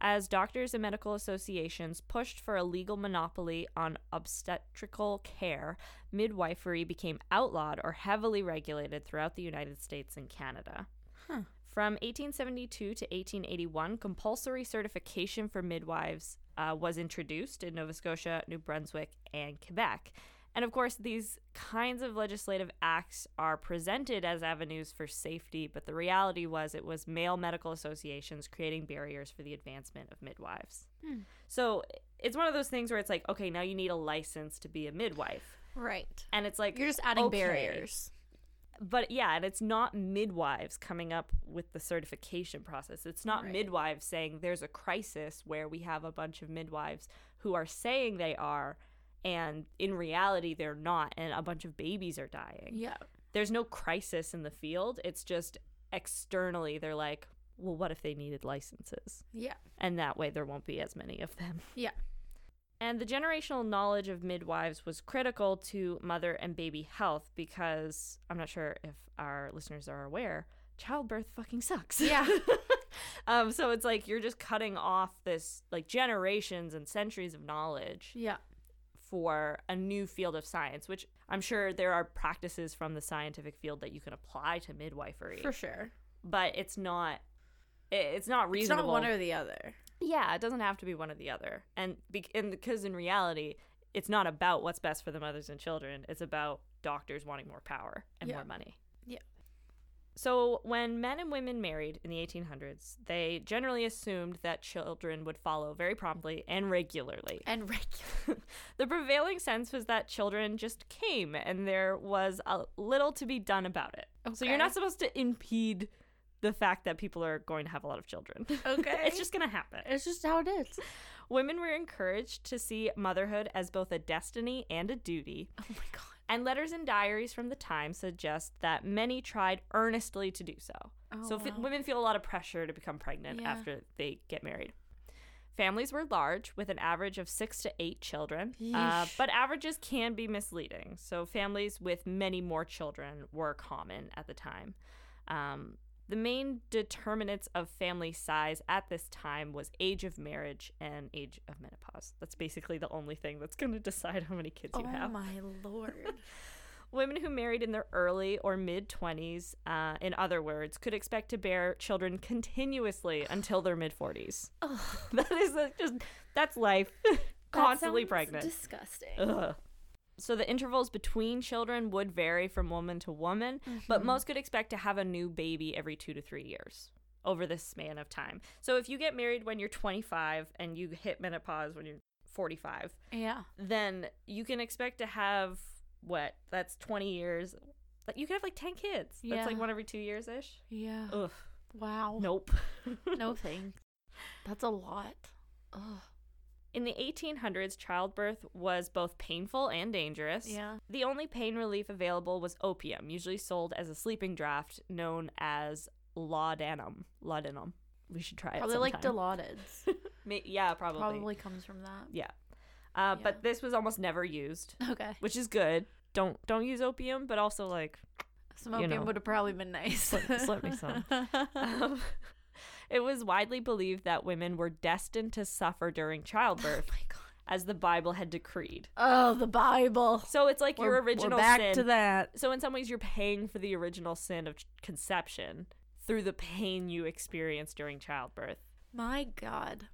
As doctors and medical associations pushed for a legal monopoly on obstetrical care, midwifery became outlawed or heavily regulated throughout the United States and Canada. Huh. From 1872 to 1881, compulsory certification for midwives uh, was introduced in Nova Scotia, New Brunswick, and Quebec. And of course, these kinds of legislative acts are presented as avenues for safety, but the reality was it was male medical associations creating barriers for the advancement of midwives. Hmm. So it's one of those things where it's like, okay, now you need a license to be a midwife. Right. And it's like, You're just adding okay. barriers. But yeah, and it's not midwives coming up with the certification process. It's not Right. midwives saying there's a crisis where we have a bunch of midwives who are saying they are, and in reality they're not, and a bunch of babies are dying. Yeah. There's no crisis in the field. It's just externally they're like, well, what if they needed licenses? Yeah. And that way there won't be as many of them. Yeah. And the generational knowledge of midwives was critical to mother and baby health because I'm not sure if our listeners are aware, childbirth fucking sucks. Yeah. um, so it's like you're just cutting off this like generations and centuries of knowledge Yeah. for a new field of science, which I'm sure there are practices from the scientific field that you can apply to midwifery, For sure. but it's not. It's not reasonable. It's not one or the other. Yeah, it doesn't have to be one or the other. And, be- and because in reality, it's not about what's best for the mothers and children. It's about doctors wanting more power and Yeah. more money. Yeah. So when men and women married in the 1800s, they generally assumed that children would follow very promptly and regularly. And regular. the prevailing sense was that children just came and there was a little to be done about it. So you're not supposed to impede the fact that people are going to have a lot of children. Okay. it's just going to happen. It's just how it is. Women were encouraged to see motherhood as both a destiny and a duty, Oh my god. and letters and diaries from the time suggest that many tried earnestly to do so. Oh, so f- women feel a lot of pressure to become pregnant Yeah. after they get married. Families were large, with an average of six to eight children, uh, but averages can be misleading. So families with many more children were common at the time. Um, the main determinants of family size at this time was age of marriage and age of menopause. That's basically the only thing that's going to decide how many kids you oh have. Oh my lord. Women who married in their early or mid 20s, uh, in other words, could expect to bear children continuously until their mid 40s. Ugh. That is a, just, that's life. Constantly That pregnant. Disgusting. Ugh. So the intervals between children would vary from woman to woman, but Mhm. most could expect to have a new baby every two to three years over this span of time. So if you get married when you're 25 and you hit menopause when you're 45, Yeah. then you can expect to have what? That's 20 years. Like you can have like 10 kids. That's Yeah. like one every two years ish. Yeah. Ugh. Wow. Nope. No thanks. That's a lot. Ugh. In the 1800s, childbirth was both painful and dangerous. Yeah. The only pain relief available was opium, usually sold as a sleeping draft known as laudanum. Laudanum. We should try Probably it Probably like sometime. Dilaudid. Ma- yeah, probably. Probably comes from that. Yeah. Uh, Yeah. But this was almost never used, Okay. which is good. Don't don't use opium, but also like Some You opium know. would have probably been nice. Slip- slip me some. um, it was widely believed that women were destined to suffer during childbirth, Oh my god. as the Bible had decreed. Oh, the Bible. So it's like your We're- original we're back sin. to that. So in some ways, you're paying for the original sin of conception through the pain you experience during childbirth. My god.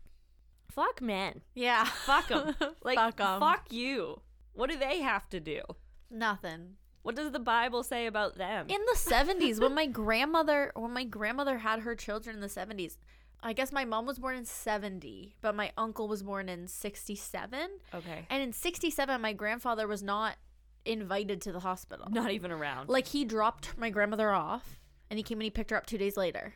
Fuck men. Yeah. Fuck them. Like Fuck 'em. fuck you. What do they have to do? Nothing. What does the Bible say about them? In the 70s when my grandmother when my grandmother had her children in the 70s. I guess my mom was born in 70, but my uncle was born in 67. okay. And in 67 my grandfather was not invited to the hospital. Not even around. Like he dropped my grandmother off and he came and he picked her up 2 days later.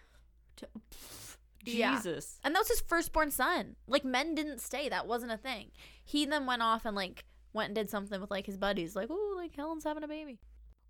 yeah. Jesus. And that was his firstborn son. Like men didn't stay. That wasn't a thing. He then went off and like went and did something with like his buddies. Like, oh, like Helen's having a baby.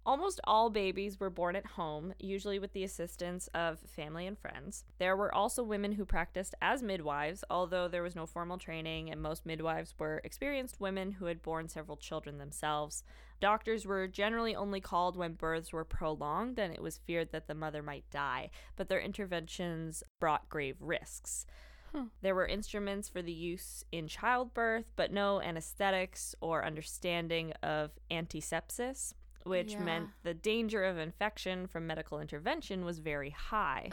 Almost all babies were born at home, usually with the assistance of family and friends. There were also women who practiced as midwives, although there was no formal training, and most midwives were experienced women who had borne several children themselves. Doctors were generally only called when births were prolonged and it was feared that the mother might die, but their interventions brought grave risks. Huh. There were instruments for the use in childbirth, but no anesthetics or understanding of antisepsis which Yeah. meant the danger of infection from medical intervention was very high.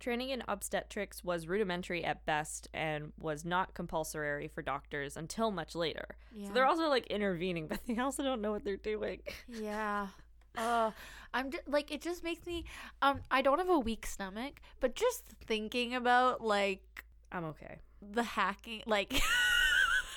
Training in obstetrics was rudimentary at best and was not compulsory for doctors until much later. Yeah. So they're also like intervening, but they also don't know what they're doing. Yeah. Uh, I'm just like it just makes me um I don't have a weak stomach, but just thinking about like I'm okay. the hacking like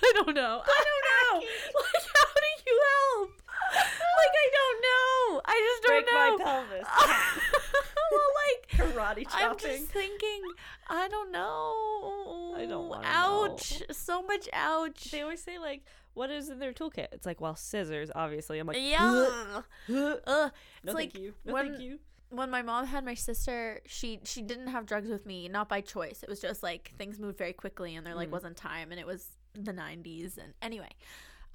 I don't know. I don't know. like how do you help? like I don't know. I just don't my know. pelvis. well, like Karate chopping. I'm just thinking. I don't know. I don't wanna Ouch! So much ouch. They always say like, "What is in their toolkit?" It's like, well, scissors, obviously. I'm like, yeah. "Huh? Ugh. no, It's like thank you. No, when- thank you. When my mom had my sister, she she didn't have drugs with me, not by choice. It was just like things moved very quickly and there like Mm. wasn't time and it was the 90s and anyway.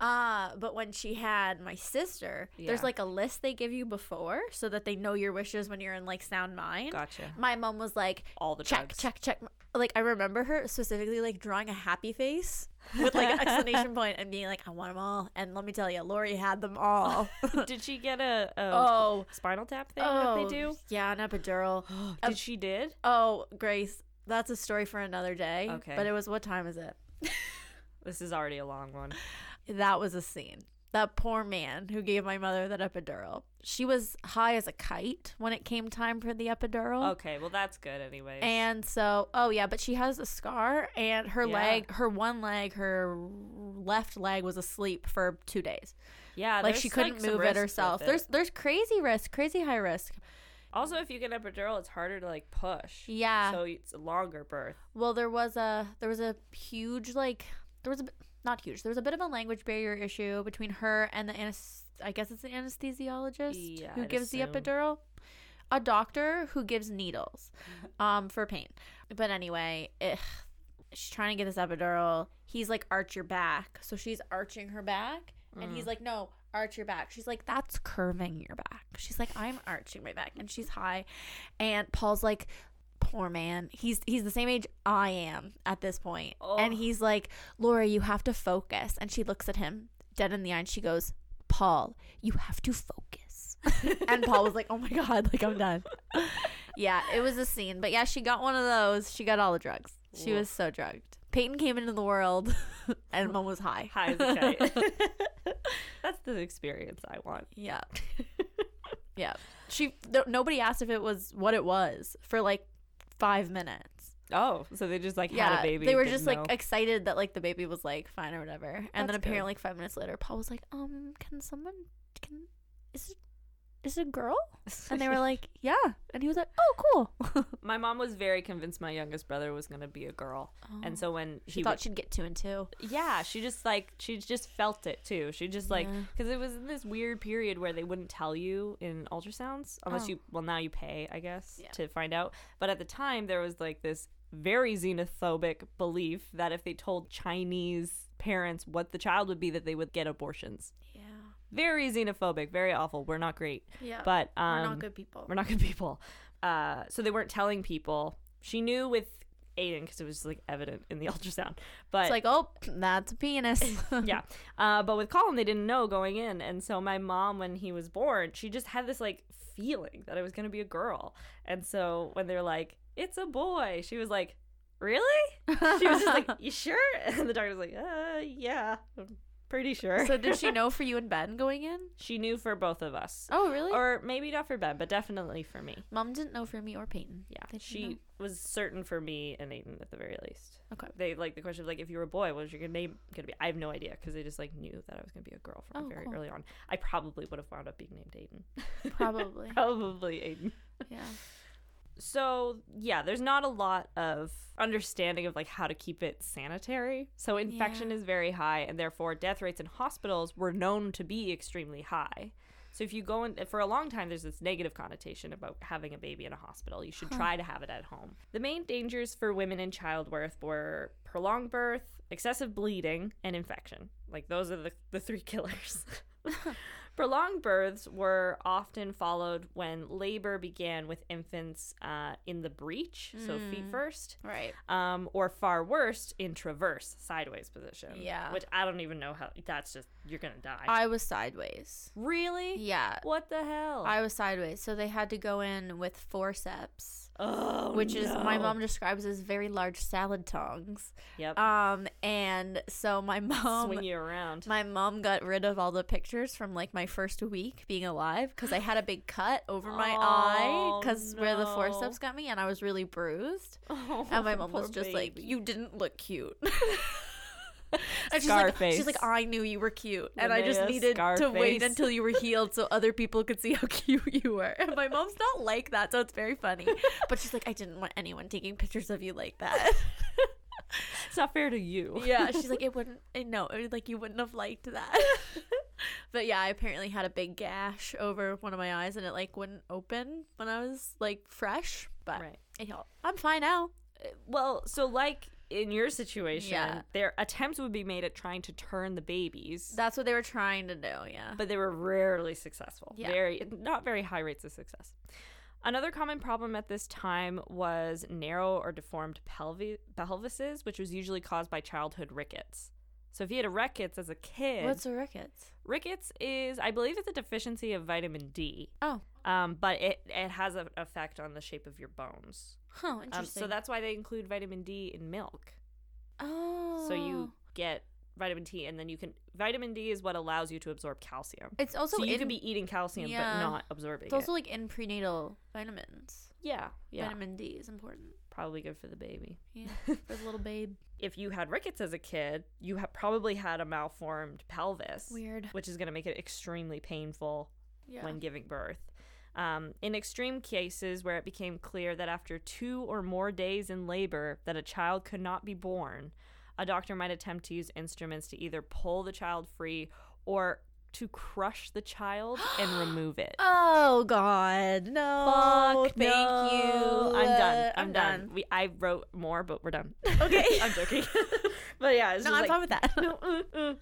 Uh but when she had my sister, there's like a list they give you before so that they know your wishes when you're in like sound mind. Gotcha. My mom was like, All the check, drugs. check, check. Like I remember her specifically like drawing a happy face with like an exclamation point and being like, I want them all. And let me tell you, Lori had them all. Did she get a, a oh, spinal tap thing oh, that they do? Yeah, an epidural. Did she did? Oh, Grace, that's a story for another day. Okay. But it was what time is it? This is already a long one. That was a scene. That poor man who gave my mother that epidural. She was high as a kite when it came time for the epidural. Okay, well that's good anyway. And so, oh yeah, but she has a scar, and her Yeah. leg, her one leg, her left leg was asleep for two days. yeah, like she couldn't some move it herself. it. There's there's crazy risk, crazy high risk. also if you get epidural, it's harder to like push. Yeah. So it's a longer birth. Well, there was a there was a huge like there was a not huge. There was a bit of a language barrier issue between her and the anes- I guess it's an anesthesiologist Yeah, who I'd gives the epidural. a doctor who gives needles um for pain. But anyway, ugh, she's trying to get this epidural. He's like arch your back. So she's arching her back and he's like no, arch your back. She's like that's curving your back. She's like I'm arching my back and she's high and Paul's like poor man. He's he's the same age I am at this point. And Oh. he's like, "Laura, you have to focus." And she looks at him dead in the eye and she goes, "Paul, you have to focus." and Paul was like, "Oh my god, like I'm done." yeah, it was a scene. But yeah, she got one of those. She got all the drugs. She was so drugged. Peyton came into the world and mom was high. High as a kite. That's the experience I want. Yeah. yeah. She no, nobody asked if it was what it was for like 5 minutes. Oh, so they just like yeah, had a baby. They were just like excited that like the baby was like fine or whatever. And then That's good. apparently like five minutes later, Paul was like, "Um, can someone can is it is it a girl?" And they were like, "Yeah." And he was like, "Oh, cool." my mom was very convinced my youngest brother was gonna be a girl, and so oh. when she he thought w- she'd get two and two. yeah, she just like she just felt it too. She just like Yeah. because it was in this weird period where they wouldn't tell you in ultrasounds unless Oh. you well now you pay I guess Yeah. to find out. But at the time there was like this very xenophobic belief that if they told Chinese parents what the child would be that they would get abortions. Very xenophobic, very awful. We're not great. Yeah. But um we're not good people. we're not good people. Uh, so they weren't telling people. She knew with Aiden because it was like evident in the ultrasound. But It's like, "Oh, that's a penis." yeah, uh, but with Colin they didn't know going in, and so my mom when he was born, she just had this like feeling that it was gonna be a girl, and so when they're like, "It's a boy," she was like, "Really?" She was just like, "You sure?" And the doctor was like, "Uh, yeah, pretty sure." so did she know for you and Ben going in? she knew for both of us, Oh, really? or maybe not for Ben, but definitely for me. Mom didn't know for me or Peyton. Yeah, she know. was certain for me and Aiden at the very least. Okay. They like the question of like if you were a boy, what was your name gonna be? I have no idea because they just like knew that I was gonna be a girl from Oh, very cool. early on. I probably would have wound up being named Aiden. Probably. probably Aiden. yeah. So yeah, there's not a lot of understanding of like how to keep it sanitary. So infection Yeah. is very high, and therefore death rates in hospitals were known to be extremely high. So if you go in for a long time, there's this negative connotation about having a baby in a hospital. You should try to have it at home. The main dangers for women in childbirth were prolonged birth, excessive bleeding, and infection. Like those are the, the three killers. Prolonged births were often followed when labor began with infants uh, in the breech, so feet Mm. first, Right. um, or far worse, in traverse, sideways position. Yeah. Which I don't even know how, that's just, you're to die. I was sideways. really? Yeah. What the hell? I was sideways, so they had to go in with forceps, oh, which is my mom describes as very large salad tongs. Yep. Um, and so my mom, Swing you around. my mom got rid of all the pictures from like my first week being alive because I had a big cut over my eye Oh, because where the forceps got me, and I was really bruised. Oh, And my mom was just like, "You didn't look cute." And she's like, she's like, I knew you were cute, and I just needed to wait until you were healed so other people could see how cute you were. And my mom's not like that, so it's very funny. But she's like, I didn't want anyone taking pictures of you like that. It's not fair to you. yeah, she's like, it wouldn't. No, it- like you wouldn't have liked that. but yeah, I apparently had a big gash over one of my eyes, and it like wouldn't open when I was like fresh. But Right. it helped. I'm fine now. Well, so like in your situation, Yeah. their attempts would be made at trying to turn the babies, That's what they were trying to do. Yeah. but they were rarely successful. Yeah. Very not very high rates of success. Another common problem at this time was narrow or deformed pelvi- pelvises, which was usually caused by childhood rickets. So if you had a rickets as a kid, What's a rickets? rickets is I believe it's a deficiency of vitamin D. Oh, Um, but it, it has an effect on the shape of your bones. Huh. Um, Interesting. so that's why they include vitamin D in milk. oh. So you get vitamin D, and then you can. Vitamin D is what allows you to absorb calcium. It's also so you in, could be eating calcium Yeah. but not absorbing It's also it. like in prenatal vitamins. Yeah, yeah, Vitamin D is important. probably good for the baby. Yeah, for the little babe. If you had rickets as a kid, you ha- probably had a malformed pelvis, Weird. which is going to make it extremely painful Yeah. when giving birth. Um, in extreme cases where it became clear that after two or more days in labor that a child could not be born, a doctor might attempt to use instruments to either pull the child free or to crush the child and remove it. Oh God, no! Fuck thank no. you. I'm done. Uh, I'm, done. We I wrote more, but we're done. Okay. I'm joking. but yeah, it's No, just I'm like, fine with that. no, uh, uh.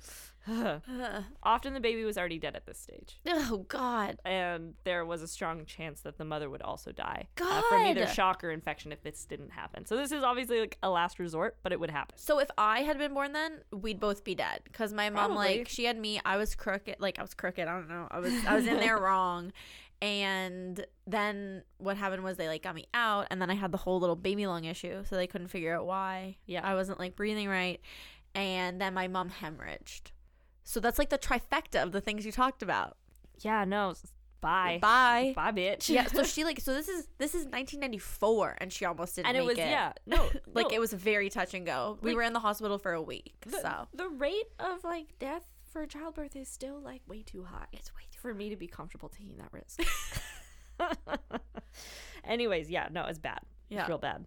Often the baby was already dead at this stage, oh God, and there was a strong chance that the mother would also die uh, from either shock or infection if this didn't happen. So this is obviously like a last resort, but it would happen. So if I had been born then, we'd both be dead. Cause my mom, Probably. like, she had me. I was crooked. Like I was crooked. I don't know. I was I was in there wrong. And then what happened was they like got me out, and then I had the whole little baby lung issue, so they couldn't figure out why. Yeah. I wasn't like breathing right, and then my mom hemorrhaged. So that's like the trifecta of the things you talked about. Yeah, no. Bye. Bye. Bye, bitch. yeah. So she like so this is this is 1994, and she almost didn't and it make was it. yeah, no, Like no. it was very touch and go. We Like- were in the hospital for a week. the, so the rate of like death for childbirth is still like way too high. it's way too for me to be comfortable taking that risk. Anyways, yeah, no, it's bad. Yeah. It's real bad.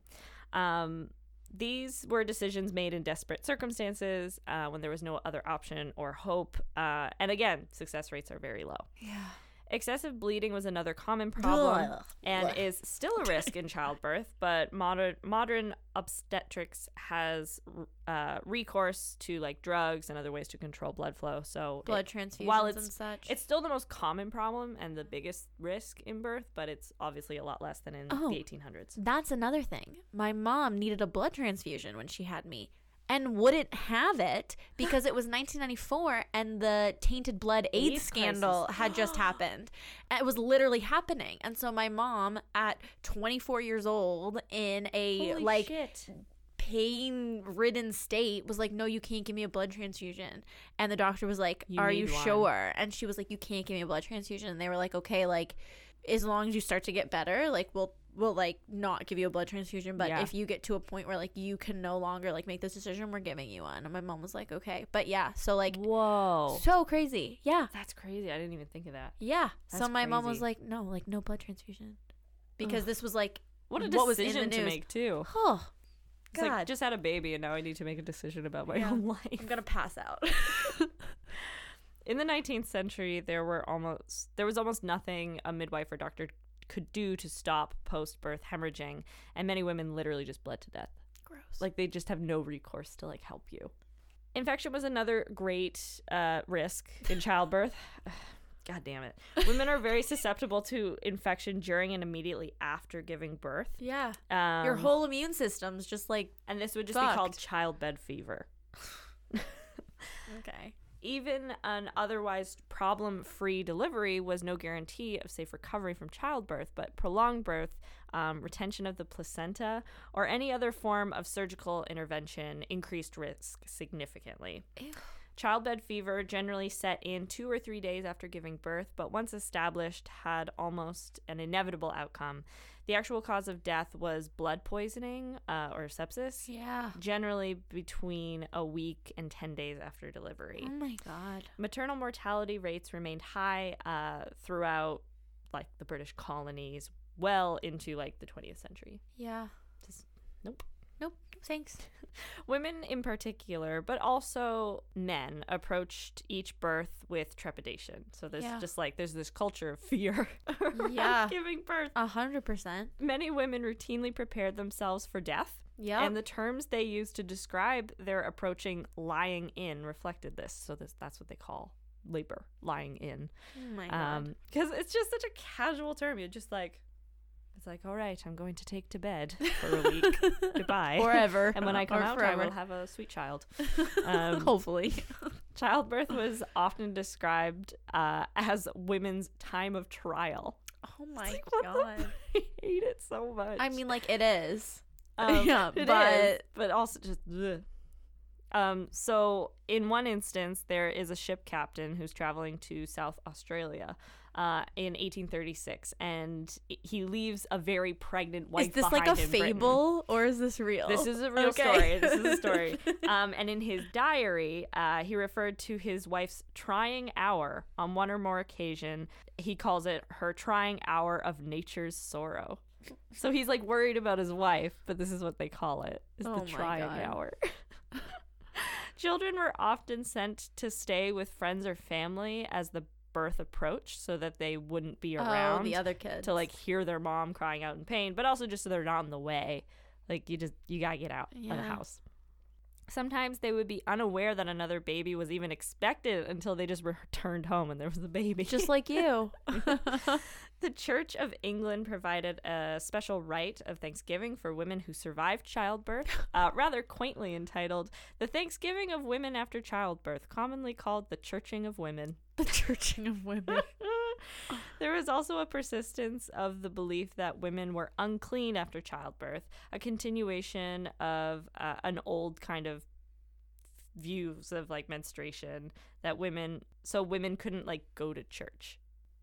Um, these were decisions made in desperate circumstances uh, when there was no other option or hope. Uh, and again, success rates are very low. Yeah. Excessive bleeding was another common problem Ugh. and Ugh. is still a risk in childbirth, but modern modern obstetrics has uh, recourse to like drugs and other ways to control blood flow. So blood it- transfusions while and it's- such. it's still the most common problem and the biggest risk in birth, but it's obviously a lot less than in Oh. the 1800s. That's another thing. My mom needed a blood transfusion when she had me and wouldn't have it because it was 1994 and the tainted blood AIDS, AIDS scandal crisis. had just happened. It was literally happening. And so my mom at 24 years old in a Holy like shit. pain ridden state was like, No, you can't give me a blood transfusion. And the doctor was like, You Are you one. sure? And she was like, You can't give me a blood transfusion. And they were like, Okay, like as long as you start to get better, like we'll we'll like not give you a blood transfusion. But Yeah. if you get to a point where like you can no longer like make this decision, we're giving you one. And my mom was like, Okay. But yeah, so like Whoa. so crazy. Yeah. That's crazy. I didn't even think of that. Yeah. so That's my mom was like, No, like no blood transfusion. Because Ugh. this was like What a What was in the decision to make, too. Oh God. like, just had a baby and now I need to make a decision about my Yeah. own life. I'm gonna pass out. In the 19th century, there were almost there was almost nothing a midwife or doctor could do to stop post-birth hemorrhaging, and many women literally just bled to death. Gross. Like they just have no recourse to like help you. Infection was another great uh, risk in childbirth. God damn it. Women are very susceptible to infection during and immediately after giving birth. yeah. Um, Your whole immune system's just like and this would just be called childbed fever. okay. Even an otherwise problem free delivery was no guarantee of safe recovery from childbirth, but prolonged birth, um, retention of the placenta, or any other form of surgical intervention increased risk significantly. Childbed fever generally set in two or three days after giving birth, but once established, had almost an inevitable outcome. The actual cause of death was blood poisoning uh, or sepsis, Yeah. generally between a week and 10 days after delivery. Oh my god. Maternal mortality rates remained high uh, throughout like the British colonies well into like the 20th century. Yeah. Just nope. Thanks. Women in particular, but also men approached each birth with trepidation. So there's Yeah. just like there's this culture of fear Yeah. giving birth. A hundred percent. Many women routinely prepared themselves for death. Yeah. And the terms they used to describe their approaching lying in reflected this. So this, that's what they call labor, lying in. oh my god. Um, because it's just such a casual term. You're just like, it's like, all right, I'm going to take to bed for a week. Goodbye. Forever. and when I come out, I will have a sweet child. Um, Hopefully. Childbirth was often described uh, as women's time of trial. Oh my Like, god. I hate it so much. I mean, like it is. Um, Yeah, it is, but- but also just. ugh. Um, so in one instance, there is a ship captain who's traveling to South Australia uh, in 1836, and he leaves a very pregnant wife. is this like a in Britain. fable or is this real? This is a real Okay. story. This is a story. Um, and in his diary, uh, he referred to his wife's trying hour on one or more occasion. He calls it her trying hour of nature's sorrow. So he's like worried about his wife, but this is what they call it: is Oh the trying God. hour. Children were often sent to stay with friends or family as the birth approached so that they wouldn't be around Oh, the other kids. to like hear their mom crying out in pain, but also just so they're not in the way. Like you just you gotta get out of the house. Sometimes they would be unaware that another baby was even expected until they just returned home and there was a baby. just like you. the Church of England provided a special rite of Thanksgiving for women who survived childbirth, uh, rather quaintly entitled "The Thanksgiving of Women After Childbirth," commonly called the Churching of Women. the churching of women. there was also a persistence of the belief that women were unclean after childbirth, a continuation of uh, an old kind of views of like menstruation that women so women couldn't like go to church.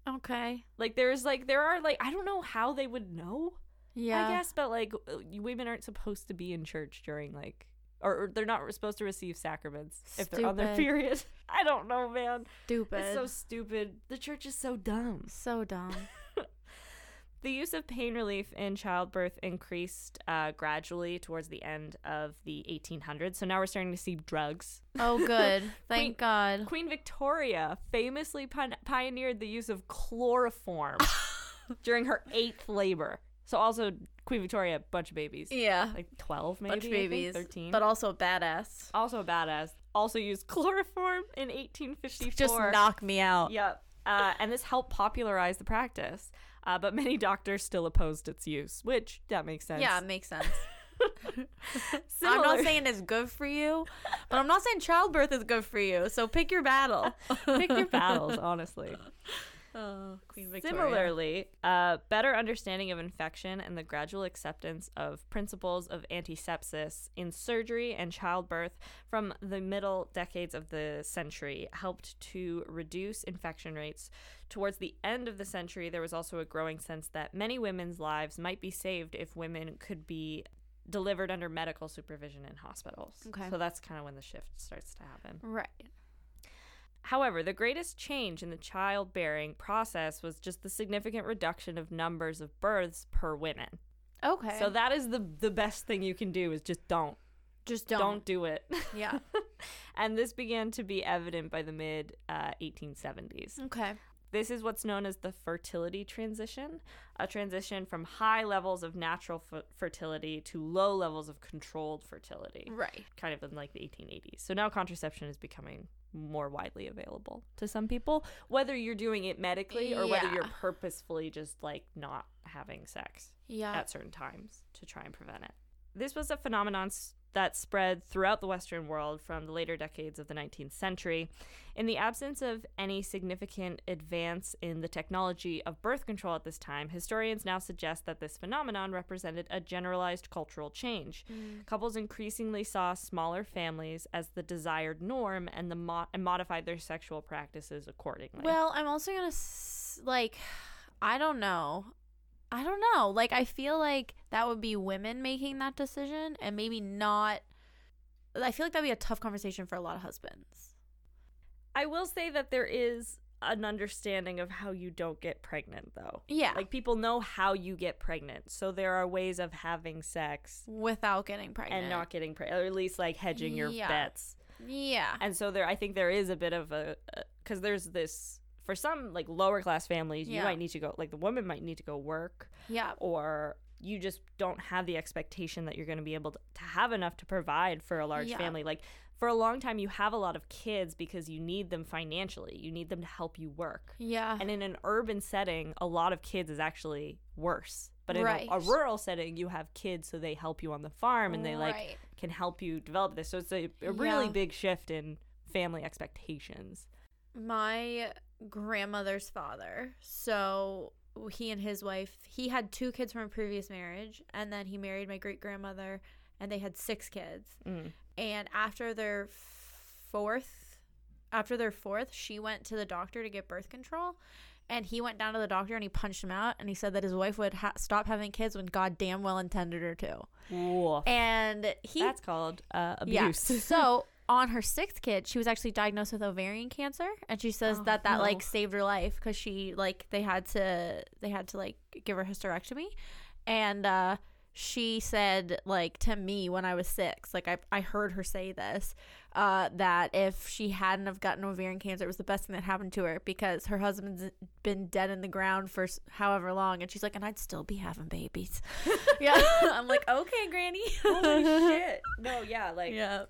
Okay. Like there's like there are like I don't know how they would know, Yeah. I guess, but like uh, women aren't supposed to be in church during like or, or they're not supposed to receive sacraments if they're on their period. I don't know, man. Stupid. It's so stupid. The church is so dumb. so dumb. The use of pain relief in childbirth increased uh, gradually towards the end of the 1800s. So now we're starting to see drugs. Oh, good. Queen- Thank God. Queen Victoria famously pioneered the use of chloroform during her eighth labor. So also Queen Victoria, a bunch of babies, Yeah. like 12 maybe, Bunch of babies. 13. But also a badass. also a badass. Also used chloroform in 1854. Just knock me out. Yep. Uh, and this helped popularize the practice. Uh, but many doctors still opposed its use, which that makes sense. Yeah, it makes sense. I'm not saying it's good for you, but I'm not saying childbirth is good for you. So pick your battle. pick your battles, honestly. Oh, Queen Victoria. Similarly, uh, better understanding of infection and the gradual acceptance of principles of antisepsis in surgery and childbirth from the middle decades of the century helped to reduce infection rates. Towards the end of the century, there was also a growing sense that many women's lives might be saved if women could be delivered under medical supervision in hospitals. Okay. So that's kind of when the shift starts to happen. Right. However, the greatest change in the childbearing process was just the significant reduction of numbers of births per women. Okay. So that is the the best thing you can do is just don't just don't, don't. do it. Yeah. and this began to be evident by the mid uh, 1870s. Okay. This is what's known as the fertility transition, a transition from high levels of natural f- fertility to low levels of controlled fertility Right. kind of in like the 1880s. So now contraception is becoming more widely available to some people, whether you're doing it medically or whether you're purposefully just like not having sex Yeah. at certain times to try and prevent it. This was a phenomenon that spread throughout the Western world from the later decades of the 19th century. In the absence of any significant advance in the technology of birth control at this time, historians now suggest that this phenomenon represented a generalized cultural change. Mm. Couples increasingly saw smaller families as the desired norm and the mo- and modified their sexual practices accordingly. Well, I'm also gonna s- like, I don't know. I don't know. Like, I feel like that would be women making that decision, and maybe not. I feel like that'd be a tough conversation for a lot of husbands. I will say that there is an understanding of how you don't get pregnant though. Yeah, Like people know how you get pregnant. So there are ways of having sex without getting pregnant and not getting pregnant, or at least like hedging your Yeah. bets. Yeah. And so there I think there is a bit of a uh, cuz there's this for some like lower class families, you might need to go like the woman might need to go work Yeah. or you just don't have the expectation that you're going to be able to, to have enough to provide for a large Yeah. family. Like for a long time, you have a lot of kids because you need them financially. You need them to help you work. Yeah. And in an urban setting, a lot of kids is actually worse. But in a, a rural setting, you have kids, so they help you on the farm and they like Right. can help you develop this. So it's a, a really Yeah. big shift in family expectations. my grandmother's father. So he and his wife, he had two kids from a previous marriage, and then he married my great grandmother, and they had six kids. Mm. And after their fourth, after their fourth, she went to the doctor to get birth control. And he went down to the doctor and he punched him out. And he said that his wife would ha- stop having kids when God damn well intended her to. Woof. And he That's called uh, yeah. abuse. so on her sixth kid, she was actually diagnosed with ovarian cancer, and she says Oh, that that no. like saved her life because she like they had to they had to like give her hysterectomy, and uh, she said like to me when I was six, like I I heard her say this, uh, that if she hadn't have gotten ovarian cancer, it was the best thing that happened to her because her husband's been dead in the ground for however long, and she's like, and I'd still be having babies. yeah, I'm like, okay, Granny. Holy shit! No, yeah, like Yeah,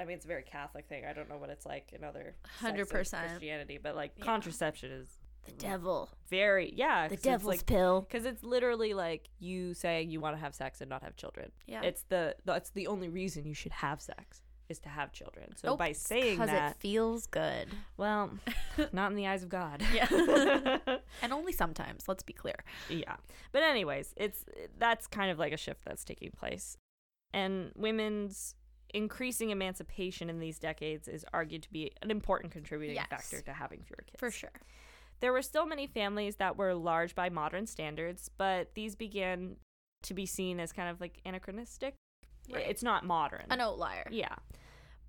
I mean, it's a very Catholic thing. I don't know what it's like in other 100%. Christianity, but like Yeah. contraception is the devil, very yeah. the devil's like pill. because it's literally like you saying you want to have sex and not have children. Yeah, It's the that's the only reason you should have sex is to have children. So by saying because that, it feels good, well, not in the eyes of God. Yeah. and only sometimes. Let's be clear. yeah. But anyways, it's that's kind of like a shift that's taking place. And women's increasing emancipation in these decades is argued to be an important contributing Yes. factor to having fewer kids. For sure. There were still many families that were large by modern standards, but these began to be seen as kind of like anachronistic. Right. It's not modern. An outlier. Yeah.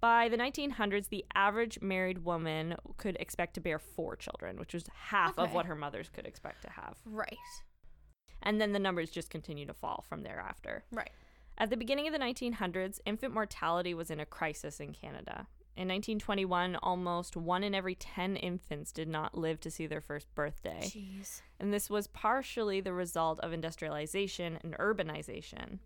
By the 1900s, the average married woman could expect to bear four children, which was half of what her mothers could expect to have. Right. And then the numbers just continue to fall from thereafter. Right. At the beginning of the 1900s, infant mortality was in a crisis in Canada. In 1921, almost one in every 10 infants did not live to see their first birthday. Jeez. And this was partially the result of industrialization and urbanization.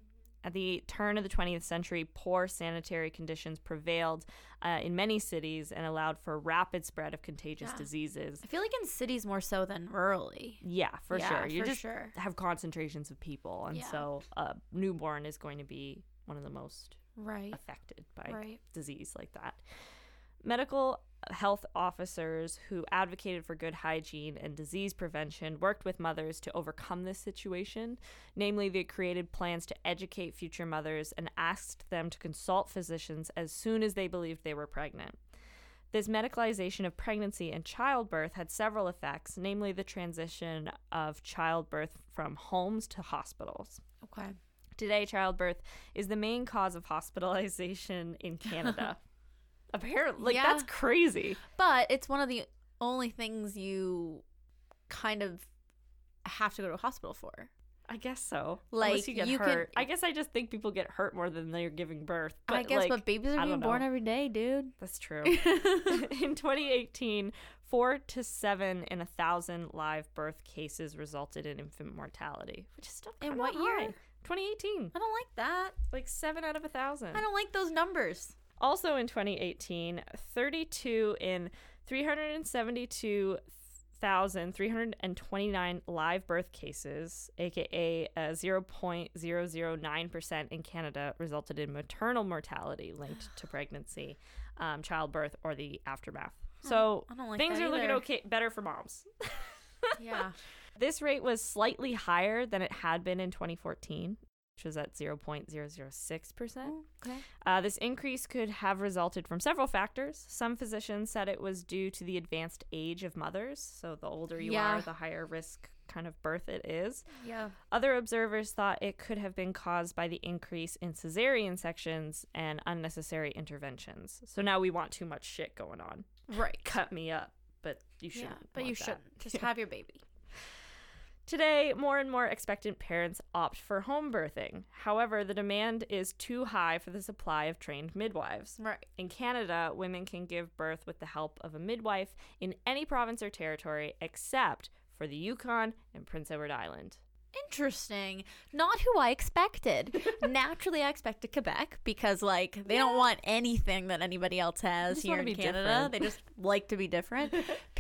At the turn of the 20th century, poor sanitary conditions prevailed uh, in many cities and allowed for rapid spread of contagious Yeah. diseases. I feel like in cities more so than rurally. Yeah, for Yeah, sure. You for just sure. have concentrations of people, and Yeah. so a newborn is going to be one of the most Right. affected by Right. disease like that. Medical health officers who advocated for good hygiene and disease prevention worked with mothers to overcome this situation. Namely, they created plans to educate future mothers and asked them to consult physicians as soon as they believed they were pregnant. This medicalization of pregnancy and childbirth had several effects, namely the transition of childbirth from homes to hospitals. Okay. Today, childbirth is the main cause of hospitalization in Canada. Apparently, like Yeah. that's crazy. But it's one of the only things you kind of have to go to a hospital for. I guess so. Unless Like, you get you can- hurt. I guess I just think people get hurt more than they're giving birth. But I guess, like, but babies are being born every day, dude. that's true. in 2018, four to seven in a thousand live birth cases resulted in infant mortality, which is still In what year? 2018, I don't like that. like seven out of a thousand. I don't like those numbers. Also in 2018, 32 in 372,329 live birth cases, aka uh, 0.009% in Canada, resulted in maternal mortality linked to pregnancy, um, childbirth, or the aftermath. So like things are looking okay, better for moms. Yeah. This rate was slightly higher than it had been in 2014, which was at 0.006%. okay. Uh, this increase could have resulted from several factors. Some physicians said it was due to the advanced age of mothers. So, the older you Yeah. are, the higher risk kind of birth it is. Yeah. Other observers thought it could have been caused by the increase in cesarean sections and unnecessary interventions. So, now we want too much shit going on. Right. Cut me up, but you shouldn't. but you that. shouldn't. Just have your baby. Today, more and more expectant parents opt for home birthing. However, the demand is too high for the supply of trained midwives. Right. In Canada, women can give birth with the help of a midwife in any province or territory except for the Yukon and Prince Edward Island. Interesting. Not who I expected. Naturally, I expected Quebec because, like, they don't want anything that anybody else has here in Canada. different. They just like to be different.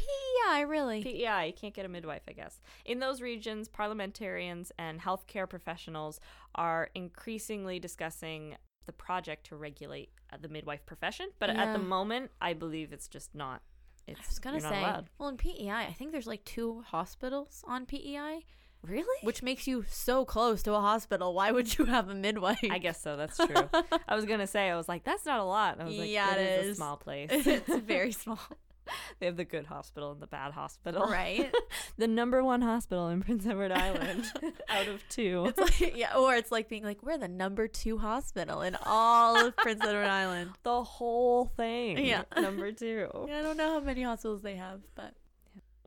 PEI, really. PEI, you can't get a midwife, I guess. In those regions, parliamentarians and healthcare professionals are increasingly discussing the project to regulate uh, the midwife profession, but at the moment, I believe it's just not. It's I was gonna say, allowed. well, in PEI, I think there's like two hospitals on PEI, Really? which makes you so close to a hospital. Why would you have a midwife? I guess so. That's true. I was gonna say I was like, that's not a lot. And I was like, Yeah, it it is a small place. it's very small, they have the good hospital and the bad hospital. right? the number one hospital in Prince Edward Island out of two. It's like, yeah, or it's like being like, we're the number two hospital in all of Prince Edward Island. the whole thing. Yeah. Number two. I don't know how many hospitals they have, but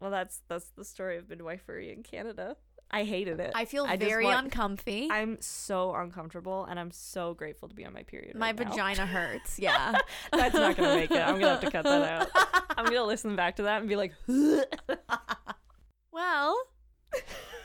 Well, that's that's the story of midwifery in Canada. I hated it. I feel I very want- uncomfy. I'm so uncomfortable, and I'm so grateful to be on my period. My right vagina hurts. Yeah. That's not gonna make it. I'm gonna have to cut that out. I'm gonna listen back to that and be like, well,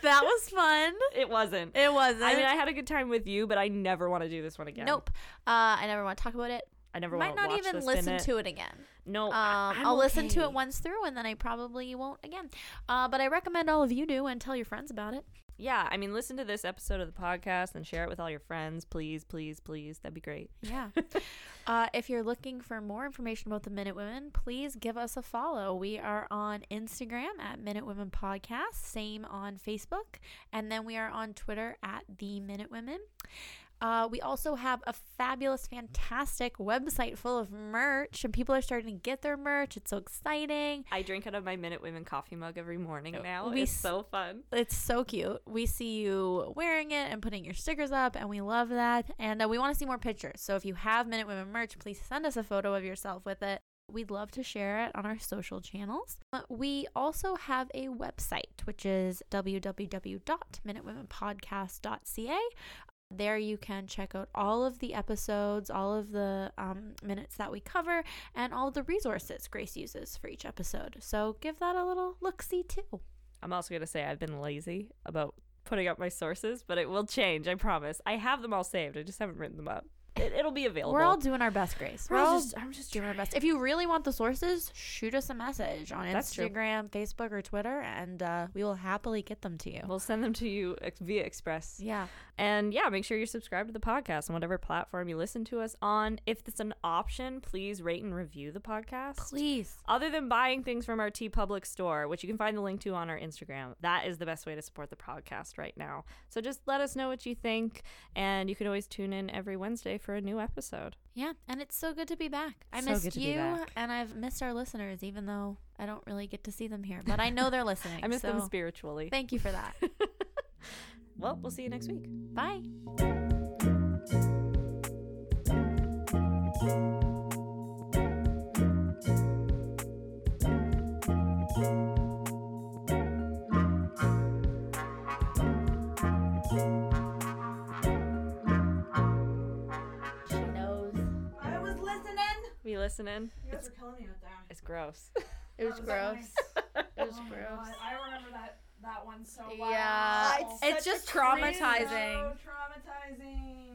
that was fun. it wasn't. It wasn't. I mean, I had a good time with you, but I never want to do this one again. nope. Uh, I never want to talk about it. I never Might not even listen to it again. No, Um, I- I'm I'll listen to it once through, and then I probably won't again. Uh, but I recommend all of you do and tell your friends about it. Yeah, I mean, listen to this episode of the podcast and share it with all your friends, please, please, please. That'd be great. Yeah. uh, if you're looking for more information about the Minute Women, please give us a follow. We are on Instagram at Minute Women Podcast, same on Facebook, and then we are on Twitter at The Minute Women. Uh, we also have a fabulous, fantastic website full of merch, and people are starting to get their merch. It's so exciting. I drink out of my Minute Women coffee mug every morning now. We it's so fun. It's so cute. We see you wearing it and putting your stickers up, and we love that. And uh, we want to see more pictures. So if you have Minute Women merch, please send us a photo of yourself with it. We'd love to share it on our social channels. Uh, We also have a website, which is www.minutewomenpodcast.ca. There you can check out all of the episodes, all of the um, minutes that we cover, and all the resources Grace uses for each episode. So give that a little look see too. I'm also gonna say I've been lazy about putting up my sources, but it will change. I promise. I have them all saved. I just haven't written them up. It, it'll be available. We're all doing our best, Grace. We're We're all just, I'm just doing our best. If you really want the sources, shoot us a message on That's true. Instagram, Facebook, or Twitter, and uh, we will happily get them to you. We'll send them to you via Express. yeah. And yeah, make sure you're subscribed to the podcast on whatever platform you listen to us on. If it's an option, please rate and review the podcast. Please. Other than buying things from our TeePublic store, which you can find the link to on our Instagram, that is the best way to support the podcast right now. So just let us know what you think, and you can always tune in every Wednesday for a new episode. Yeah, and it's so good to be back. I So missed good to be you, and I've missed our listeners, even though I don't really get to see them here. But I know they're listening. I miss them spiritually. Thank you for that. well, we'll see you next week. Bye. Listening. We listening? You guys were killing me with that. It's gross. It was was gross. nice. It was Oh gross. God, I remember that that one so well. Yeah, It's it's just traumatizing. So traumatizing.